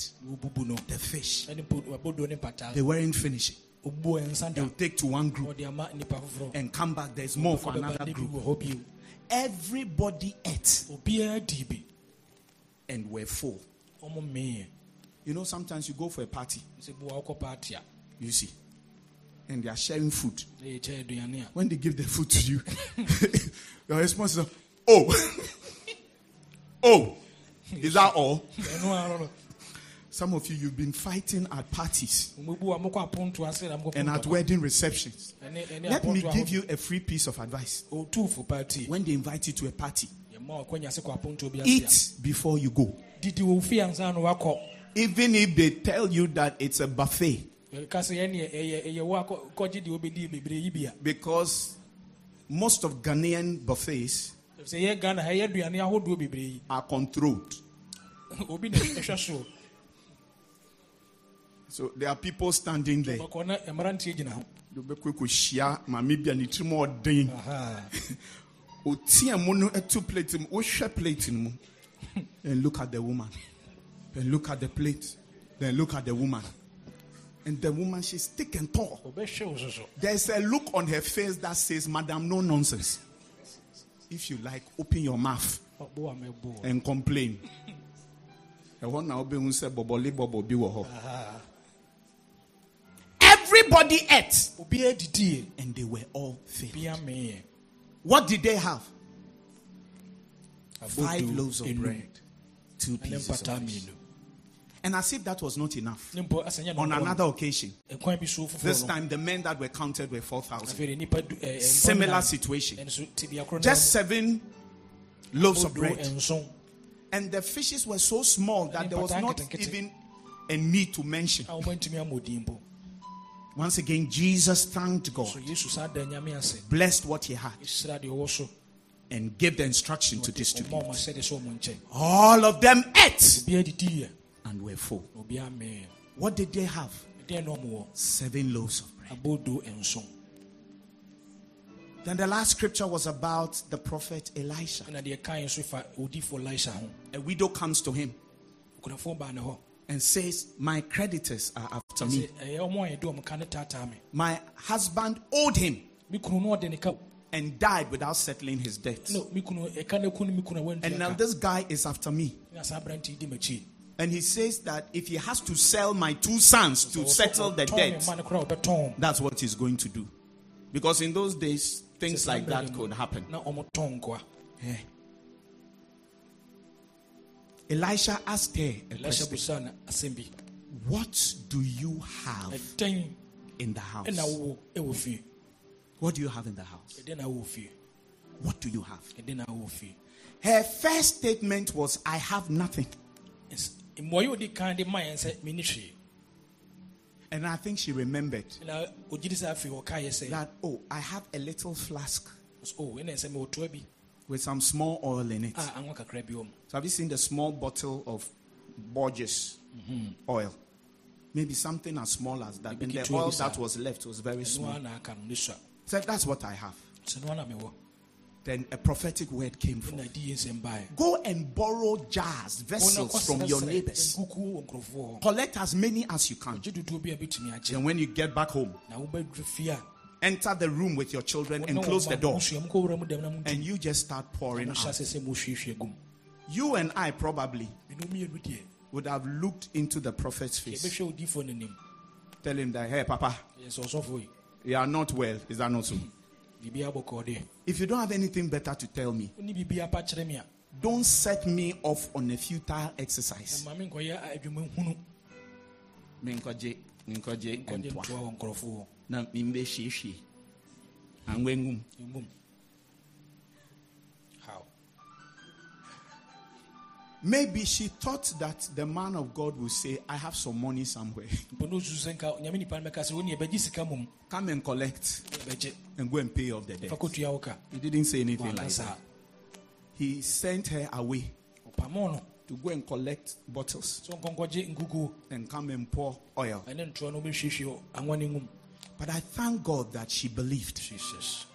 the fish, ɛne abɔdoo ne mpataa they weren't finishing. ɔbubu ɛnsa da They'll take to one group ɔde ama nnipa foforɔ and come back. There's more for another group. wɔ hɔ bio Everybody ate obiara dii bi and were full. You know, sometimes you go for a party, sɛ boa wokɔ paati a you see, and they are sharing food. na yɛkyɛ aduane a When they give the food to you, your response is, Oh, oh, is that all? ɛno ara no Some of you, you've been fighting at parties ɔmɛbu a mokɔ aponto ase na mokɔ and at wedding receptions. Let me give you a free piece of advice. When they invite you to a party, yɛma ɔkwanya se kɔ aponto bi ase eat before you go. a didi wɔ fie ansa na wakɔ Even if they tell you that it's a buffet, ka sɛ yɛne ɛyɛ ɛyɛ wo akɔ kɔgye deɛ wobɛdi bebree yi bi a because most of Ghanaian buffets sɛ yɛ ghana ha yɛ aduane ahodoɔ bebree yi are controlled. obi na ɛhwɛ so there are people standing there. bɔkɔ na mmeranteɛ gyina ho Yɛbɛkɔ akɔhyia maame bi a ne tirim ɔden. Aha. Otia mu no ɛto plate mu. Wohwɛ plate no. And look at the woman. Then look at the plate. Then look at the woman. And the woman, she's thick and tall. ɔbɛhwɛ wo soso There's a look on her face that says, Madam, no nonsense. If you like, open your mouth ɔbo a mɛbo and complain. Ɛhɔ na wobɛhu sɛ bɔbɔle bɔbɔ bi wɔ hɔ. Everybody ate and they were all filled. What did they have? Five loaves of bread, two pieces of fish. And as if that was not enough, ne mpo asɛ nyɛ on another occasion, this time the men that were counted were 4,000. afei de nipa du- eh, eh, ɛ- ɛ- Similar situation. ɛno so tibia koro Just seven loaves of bread. And the fishes were so small that there was not even a need to mention. a wɔmantumi ama odin mpo. Once again, Jesus thanked God, yesu saa da blessed what he had, ɛhyira deɛ ɔwɔ so. And gave the instruction to distribute. ɔma sɛde sɛ ɔmo nkyɛn All of them ate and were full. na obiara meeɛ What did they have? ɛdeɛ na ɔmo wɔ Seven loaves of bread. Then the last scripture was about the prophet Elisha. ɛna deɛ kan so fa odifo elisha ho A widow comes to him okunafoɔ baa ne hɔ and says, My creditors are after me. sɛ ɛyɛ ɔmo a yɛde ɔmo ka ne taataa me My husband owed him me kunu no ɔde ne ka and died without settling his debt. no me kunu ɛka ne ku ne me kunu a And now this guy is after me. Na saa aberante yi di m'akyi And he says that if he has to sell my two sons to settle the debt, mma no koraa ɔbɛtɔn that's what he's going to do. Because in those days, things like that could happen. na ɔmo tɔn nkoa Yeah. Elisha asked her question. busa na asɛm bi What do you have in the house? ɛna wowɔ ɛwɔ fie What do you have in the house? ɛdɛn na wowɔ fie What do you have? ɛdɛn na wowɔ Her first statement was, I have nothing. Mmuaeɛ a ɔdi kan de ma yɛn sɛ menni hwee And I think she remembered na ɔgye di sɛ afei ɔkaeɛ sɛ that, oh, I have a little flask o ɛna sɛ mewɔ toa bi with some small oil in it. Ah, a anwa kakra bi wɔ mu So have you seen the small bottle of Borges mm-hmm. oil? Maybe something as small as that. And the oil that was left was very small. ɛnoa na aka no ne sua Said that's what I have. Then a prophetic word came from. ɛna di yɛ nsɛm Go and borrow jars, vessels from your neighbors. nkuku wɔ nkurɔfoɔ hɔ Collect as many as you can. gye dodoɔ bi a bɛtumi agye Then when you get back home, na wobɛduru fie a enter the room with your children and close the door. musua mu kɔwura mu dɛm na mu And you just start pouring out. ase sɛ mohwiehwie gum You and I probably mene mmienu deɛ would have looked into the prophet's face. yɛbɛhwɛ odiyifoɔ no anim Tell him that, hey, Papa, yɛ sɛ ɔsɔfoɔ you are not well. Is that not so? biribiaa bɔkɔɔ deɛ If you don't have anything better to tell me, woni biribiaa pa kyerɛ me a don't set me off on a futile exercise. ma menkɔyɛ Menkɔgye- menkɔgye ntoa. ntoa wɔ nkurɔfoɔ hɔ Na membɛhyiehwie. Angwengum. mmom Maybe she thought that the man of God would say, I have some money somewhere. mpo ne ɔsusu sɛ nka nyame nipa no bɛka sɛ woni yɛbɛgye Come and collect and go and pay off the debt. fa kɔtua wo ka He didn't say anything like that. He sent her away to go and collect bottles sɛ ɔnkɔnkɔgye nkukuo and come and pour oil. ɛne ntoa no wobɛhwiehwie anwa no ngum But I thank God that she believed. jesus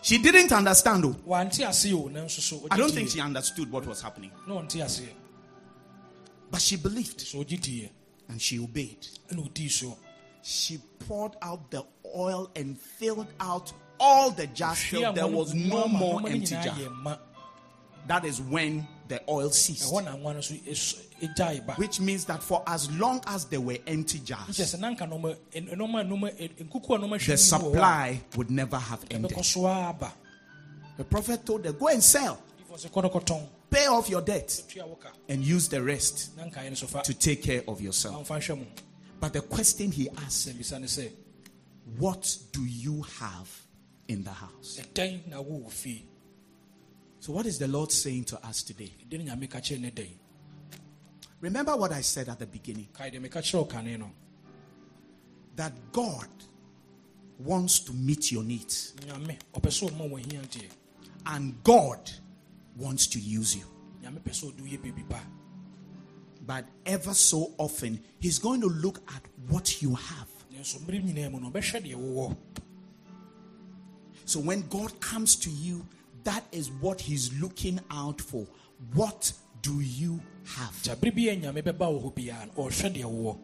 She didn't understand, though. wante ase o nanso I don't think she understood what was happening. na ɔnte aseɛ But she believed so ɔgye diiɛ and she obeyed. ɛna ɔdii so She poured out the oil and filled out all the jars Hwee till a there was no more empty jar. That is when the oil ceased. ɛhɔ na anwa no so ɛs- ɛgyae ba Which means that for as long as there were empty jars, sɛ na nka nɔma ɛn- nɔma nɔma ɛ- nkuku a nɔma hwɛ the mu wɔ hɔ supply would never have ended. ɛbɛkɔ so ara ba The prophet told them, Go and sell, Ifo sɛ kɔ no kɔtɔn pay off your debt, tua wo ka and use the rest na nkaeɛ no so fa to take care of yourself. amfa nhwɛ mo But the question he asked, What do you have in the house? So, what is the Lord saying to us today? ɛdɛn na nyame ka kyerɛ ne dɛn Remember what I said at the beginning. Kae deɛ meka kyerɛ wo kane no that God wants to meet your needs, nyame ɔpɛ sɛ ɔma wɔ ahia deɛ and God wants to use you. nyame pɛ sɛ ɔde woyɛ biribi pa. But ever so often, He's going to look at what you have. nanso mmere nyinaa mu no ɔbɛhwɛ deɛ wowɔ So, when God comes to you, that is what He's looking out for. What do you have? gya bere bi a nyame bɛba wɔ hɔ biara no ɔhwɛ deɛ wowɔ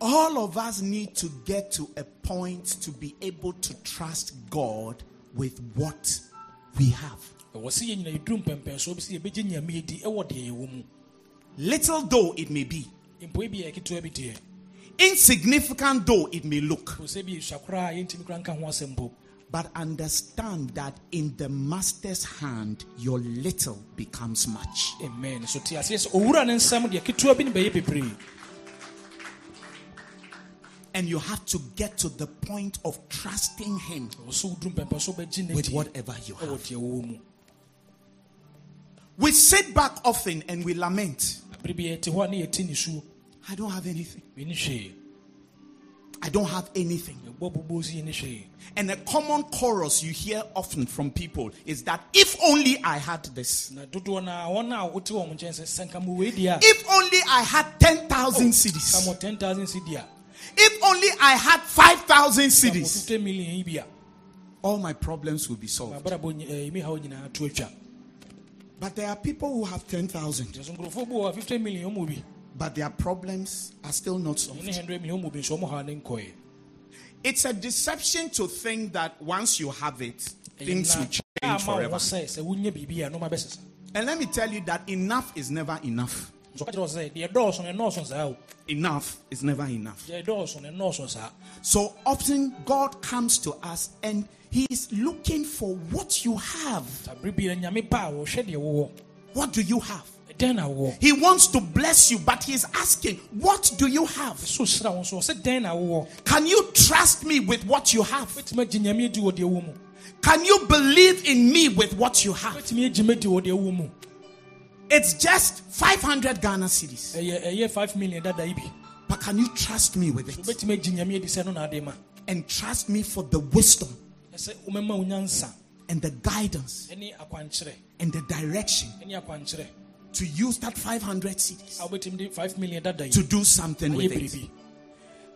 All of us need to get to a point to be able to trust God with what we have. ɛwɔ sɛ yɛ nyina yɛduru mpɛmpɛnsoɔ bi sɛ yɛbɛgye nyame yɛdi ɛwɔ deɛ yɛwɔ mu Little though it may be, insignificant though it may look, po sɛ bi yɛsua koraa a yɛntimi kora nka ho asɛm mpo but understand that in the master's hand, your little becomes much. amen so te aseɛ sɛ owura ne nsɛm deɛ ketewa bi ne bɛyɛ bebree And you have to get to the point of trusting Him ɛwɔ sɛ woduru mpɛmpɛnsoɔ bɛgye ne with whatever you have. deɛ wowɔ mu We sit back often and we lament. Bere bi yɛte hɔ a ne yɛte ne suo I don't have anything. I don't have anything. yɛbɔ bobɔ si yɛni hwee And a common chorus you hear often from people is that if only I had this, na dodoɔ no a wɔn a wote wɔ mo nkyɛn sɛ sɛ nka mowei deɛ a if only I had 10,000 ka cedis, mo 10000 cedi a if only I had 5,000 ka mo cedis, 50 million yi bi a all my problems will be solved. eh, mi haw nyinaa to atwa But there are people who have 10,000, nso nkurɔfoɔ bi wɔ hɔ a 50 million ɔmu bi but their problems are still not solved. 100 million ɔmu bi nso ɔmo ha ne nkɔɛ It's a deception to think that once you have it, things will change forever. sɛ sɛ wonya biribi a noma bɛsesa And let me tell you that enough is never enough. nso ka kyerɛ wo sɛ deɛ dɔɔso no ɛnɔɔso saa o Enough is never enough. deɛ dɔɔso no ɛnɔɔso saa So often God comes to us and He is looking for what you have. saa bere bi nyame ba a wɔhwɛ deɛ wowɔ What do you have? He wants to bless you, but He's asking, What do you have? so hyira wo nso ɔsɛ dɛn na wowɔ Can you trust me with what you have? wobɛtumi agye nyame adi wɔ deɛ wɔ mu Can you believe in me with what you have? wobɛtumi agye me di wɔ deɛ wɔ mu It's just 500 Ghana cedis. Eh, ɛyɛ ɛyɛ eh, 5 million dada yi bi But can you trust me with it? wobɛtumi agye nyame adi sɛ no na ade ma And trust me for the wisdom ɛsɛ womɛma wo nyansa and the guidance and the direction to use that 500 cedis a wobɛtumi de 5 million to do something with it.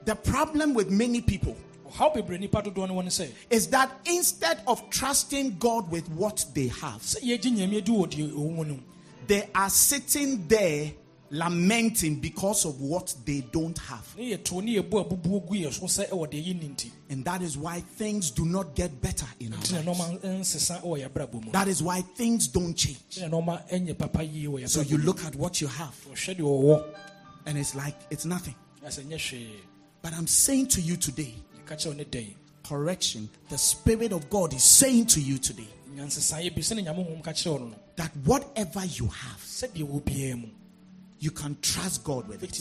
The problem with many people ɔhaw bebree nipa dodoɔ no wɔ ne sɛ is that instead of trusting God with what they have, sɛ yɛgye nyame adi wɔ deɛ ɔwɔ mu no they are sitting there lamenting because of what they don't have. ne yɛto ne yɛbu abubuo gu yɛ so sɛ ɛwɔ deɛ yɛnni nti And that is why things do not get better in our nti lives. nɔɔma nsesa wɔ yɛabrabɔ mu That is why things don't change. nti na nɔɔma ɛnyɛ papa yie wɔ So you look at what you have ɔhwɛ deɛ ɔwɔ and it's like it's nothing. asɛ nyɛ hwee But I'm saying to you today, yɛka kyerɛ wo ne correction, the Spirit of God is saying to you today nyansesaeɛ bi sɛne nyame honhom ka kyerɛ wo no no that whatever you have, you can trust God with it.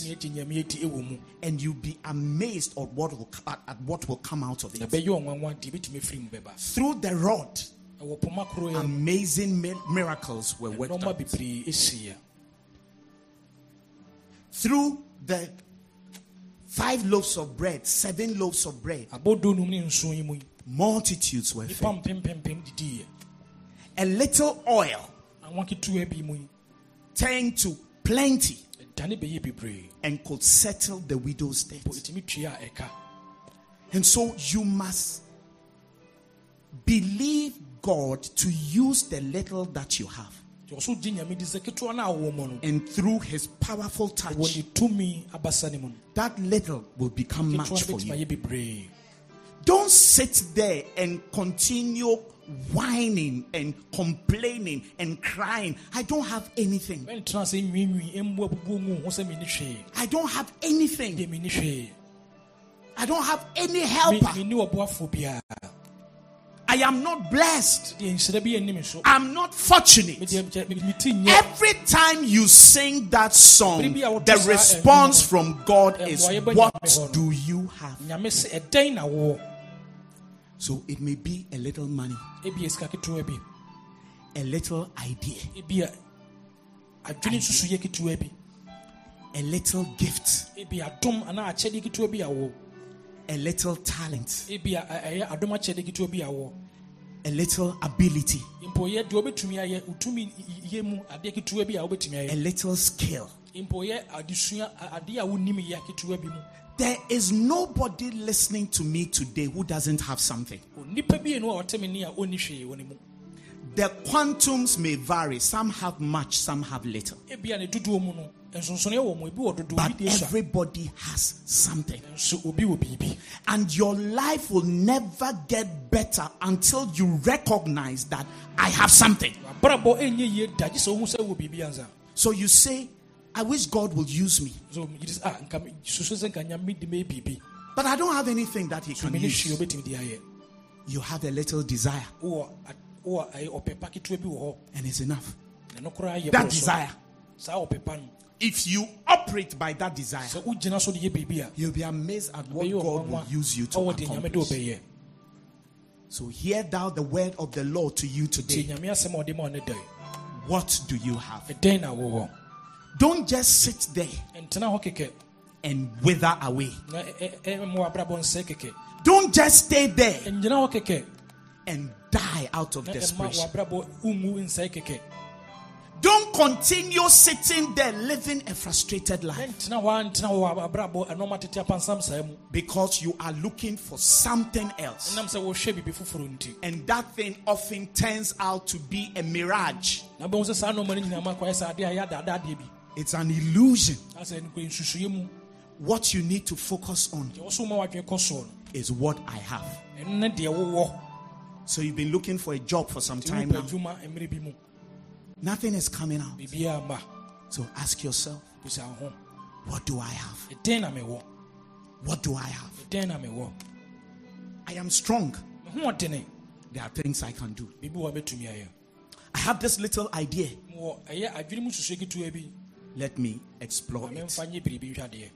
And you'll be amazed at what will, at, at what will come out of it. Through the rod, amazing miracles were worked out. Through the five loaves of bread, seven loaves of bread, multitudes were fed. A little oil turned to plenty ɛdane bɛyɛ bebree and could settle the widow's debt. po ɛtumi tua a ɛka And so you must believe God to use the little that you have. nti ɔso gye nyame di sɛ ketewa no a wɔ mu no And through his powerful touch, ne tumi abasa no mu no that little will become much for you. Don't sit there and continue whining and complaining and crying. I don't have anything. mɛntena sɛ nwiinwii ɛmmu abubuo mu ho sɛ menni hwee I don't have anything. deɛ menni hwee I don't have any helper. menni ɔboafoɔ biara I am not blessed. deɛ nhyira bi anim so I'm not fortunate. medeɛ meti nyɛ Every time you sing that song, Biribi a woto the response from God is, What nyame hɔ no." do you have? So it may be a little money, ebia sika ketewa bi a little idea, ebia adwene nsusuyɛ ketewa bi a little gift, ebia adom anaa akyɛdeɛ ketewa bi a little talent, ebia ɛ- ɛyɛ adom akyɛdeɛ ketewa bi a little ability, mpo yɛ deɛ wobɛtumi ayɛ wotumi yɛ mu adeɛ ketewa bi a wobɛtumi a little skill. Mpo yɛ adesua a- adeɛ a wonim yɛ ketewa bi mu There is nobody listening to me today who doesn't have something. nipa bi no a ɔte me ni a ɔnni hwee wɔ ne mu The quantums may vary. Some have much, some have little. ebia ne dodoɔ mu no nsonsonoeɛ wɔ mu ebi wɔ dodoɔ But bi deɛ sua everybody has something. nso obi wɔ biribi And your life will never get better until you recognize that I have something. abrabɔ ɛnyɛ yie da gye sɛ wohu sɛ wɔ biribi ansa So you say, I wish God will use me, so megye sɛ ah nka me- susu sɛ nka nyame de mɛyɛ biribi but I don't have anything that He can use. wobɛtumi de ayɛ You have a little desire, wowɔ a- wowɔ ɛyɛ ɔpɛpa ketewa bi wɔ hɔ and it's enough. na no koraa yɛ That desire. saa ɔpɛpa no If you operate by that desire, sɛ wogyina so de yɛ biribi a you'll be amazed at what God will use you to ɔwɔ deɛ nyame de accomplish. So hear thou the word of the Lord to you today. nyame asɛm a ɔde ma ɔne dɛn What do you have? Ɛdɛn na wowɔ Don't just sit there ɛntena hɔ kɛkɛ and wither away. Don't just stay there ɛngyina hɔ kɛkɛ and die out of desperation. w'abrabɔ wongu nsɛe kɛkɛ Don't continue sitting there living a frustrated life ɛntena hɔ antena hɔ abrabɔ ɛnɔma tete apansam saa mu because you are looking for something else. ɛnam sɛ wɔhwɛ biribi foforɔ nti And that thing often turns out to be a mirage. Na bɛhu sɛ saa nɔma no nyinaa ma akɔyɛ sɛ adeɛ a ɛyɛ adaadeɛ bi It's an illusion. asɛ nkɔ nsusueɛ mu What you need to focus on deɛ wɔso ma wadwene kɔ soɔ is what I have. ɛno ne deɛ wowɔ So you've been looking for a job for some time now. adwuma mmerɛ bi mu Nothing is coming out. So ask yourself, what do I have? ɛdɛn na mewɔ What do I have? ɛdɛn na mewɔ I am strong. me ho ɔdene There are things I can do. biribi wɔ mɛtumi ayɛ I have this little idea. Mewɔ ɛyɛ adwene mu susue ketewa bi Let me explore it. memfa nyɛ biribi nhwadeɛ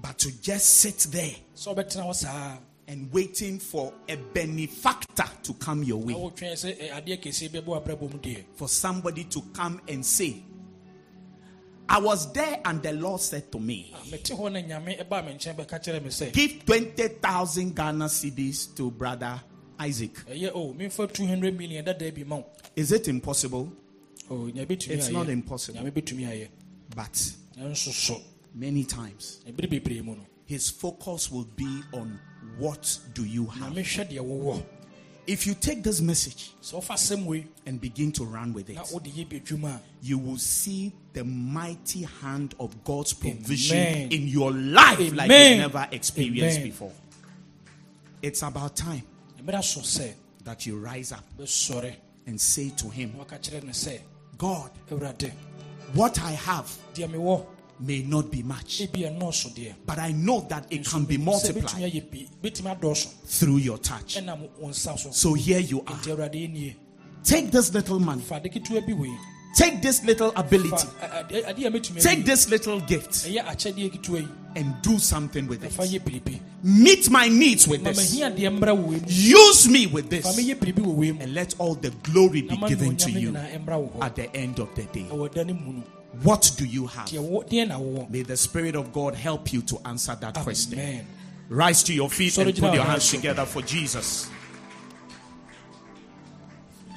But to just sit there hɔ ah, and waiting for a benefactor to come your way, wotwɛn sɛ ɛ, adeɛ kɛseɛ bɛbɔ abrabɔ mu deɛ for somebody to come and say, I was there and the Lord said to me, ah, mete hɔ na nyame ɛbaa me nkyɛn bɛka kyerɛ me sɛ Give 20,000 Ghana cedis to brother Isaac. ɛyɛ o memfa 200 million dadaa bi ma wo Is it impossible? Oh, o nya It's not impossible. Nyame bɛtumi ayɛ But many times, ɛbere bebree mu no his focus will be on what do you have. mehwɛ deɛ wowɔ If you take this message sɛ wofa asɛm wei and begin to run with it, na wode yɛ bi adwuma a you will see the mighty hand of God's provision Amen. in your life like you never experienced Amen. before. It's about time so that you rise up and say to him, na waka kyerɛ no God, what I have may not be much, ebi ɛnɔɔso deɛ but I know that it can be multiplied bɛtumi ayɛ bi. Bɛtumi adɔɔso through your touch. ɛnam wo nsa so. Here you are. nti awurade yɛnie Take this little money, fa ade ketewa bi wei. Take this little ability, ɛ- ɛ- adeɛ a mɛtumi take this little gift, ɛyɛ akyɛdeɛ ketewa yi and do something with it. Meet my needs with this. mahia deɛ mmra wɔ wei mu Use me with this. meyɛ biribi wɔ wei mu And let all the glory be given to you nyinaa mmra wo hɔ at the end of the day. ɛwɔ da no mu no What do you have? deɛ wɔ deɛ na wowɔ May the Spirit of God help you to answer that question. Rise to your feet and put your hands together for Jesus.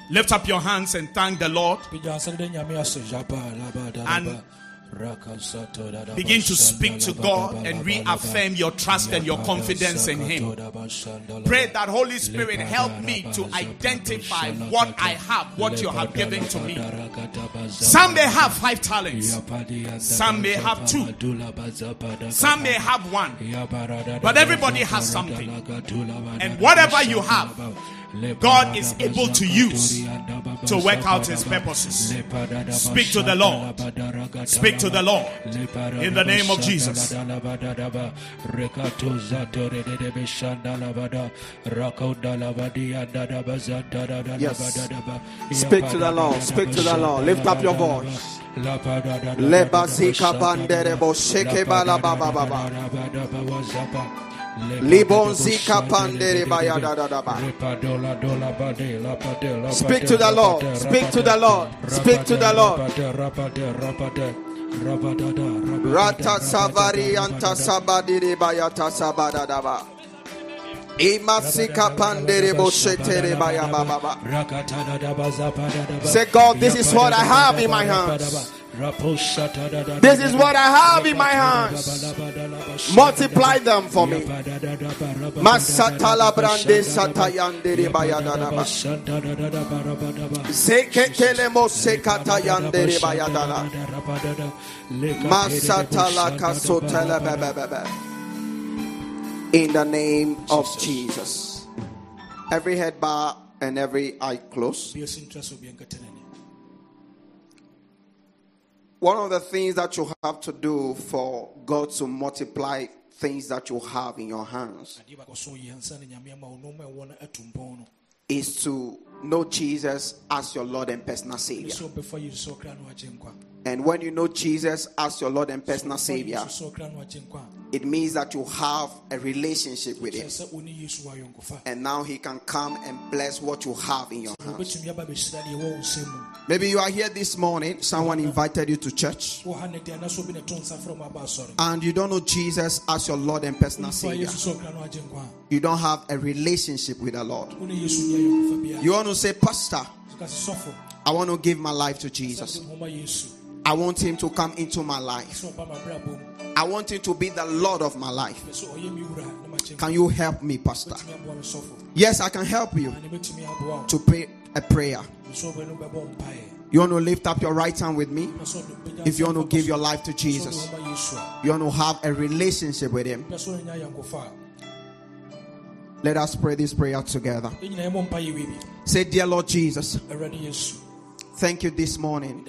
Lift up your hands and thank the Lord. Pagya nsa no dɛ nyame ase. Jaba, laba, da, And Begin to speak to God and reaffirm your trust and your confidence in Him. Pray that Holy Spirit help me to identify what I have, what you have given to me. Some may have five talents, Some may have two. some may have one. But everybody has something. And whatever you have, God is able to use to work out His purposes. Speak to the Lord. Speak to the Lord. In the name of Jesus. Yes. Speak to the Lord. Speak to the Lord. Lift up your voice. Lebazika banderebo sheke bala Speak to the Lord. Speak to the Lord. Speak to the Lord. Rata savari anta sabadiri bayata sabada da. Imasika pandere bo shetere baya baba ba. Say, God, this is what I have in my hands. This is what I have in my hands. Multiply them for me. Masatala brande satayandere bayadadaba. Seketele mo sekatayandere bayadana. Masatala kasotele bebebebe. In the name of Jesus. Every head bow and every eye closed. One of the things that you have to do for God to multiply things that you have in your hands is to know Jesus as your Lord and personal Savior. And when you know Jesus as your Lord and personal Savior, it means that you have a relationship with Him. And now He can come and bless what you have in your hands. Maybe you are here this morning, someone invited you to church, and you don't know Jesus as your Lord and personal Savior. You don't have a relationship with the Lord. You want to say, Pastor, I I want to give my life to Jesus. I want him to come into my life. I want him to be the Lord of my life. Can you help me, Pastor? Yes, I can help you to pray a prayer. You want to lift up your right hand with me? If you want to give your life to Jesus, you want to have a relationship with Him. Let us pray this prayer together. Say, Dear Lord Jesus, thank you this morning.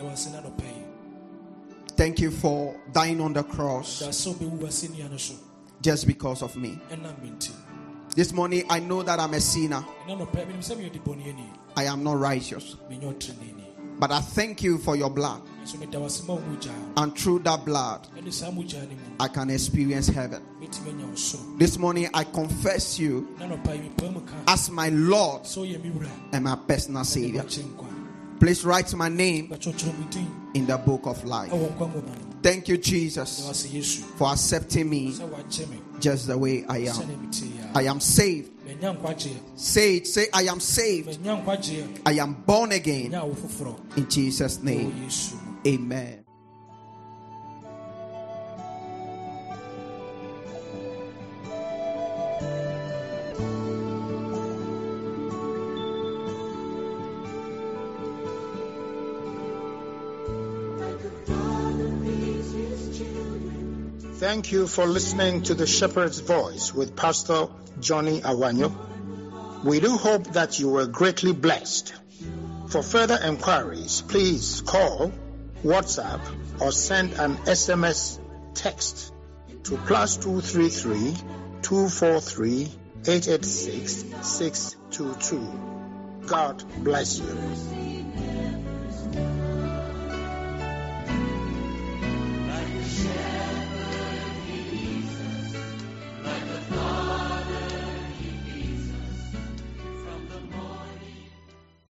Thank you for dying on the cross just because of me. This morning, I know that I'm a sinner. I am not righteous. But I thank you for your blood. And through that blood, I can experience heaven. This morning, I confess you as my Lord and my personal Savior. Please write my name in the book of life. Thank you, Jesus, for accepting me just the way I am. I am saved. Say it, say, I am saved. I am born again. In Jesus' name. Amen. Thank you for listening to the Shepherd's Voice with Pastor Johnny Awanyo. We do hope that you were greatly blessed. For further enquiries, please call, WhatsApp, or send an SMS text to plus 233 243 886 622. God bless you.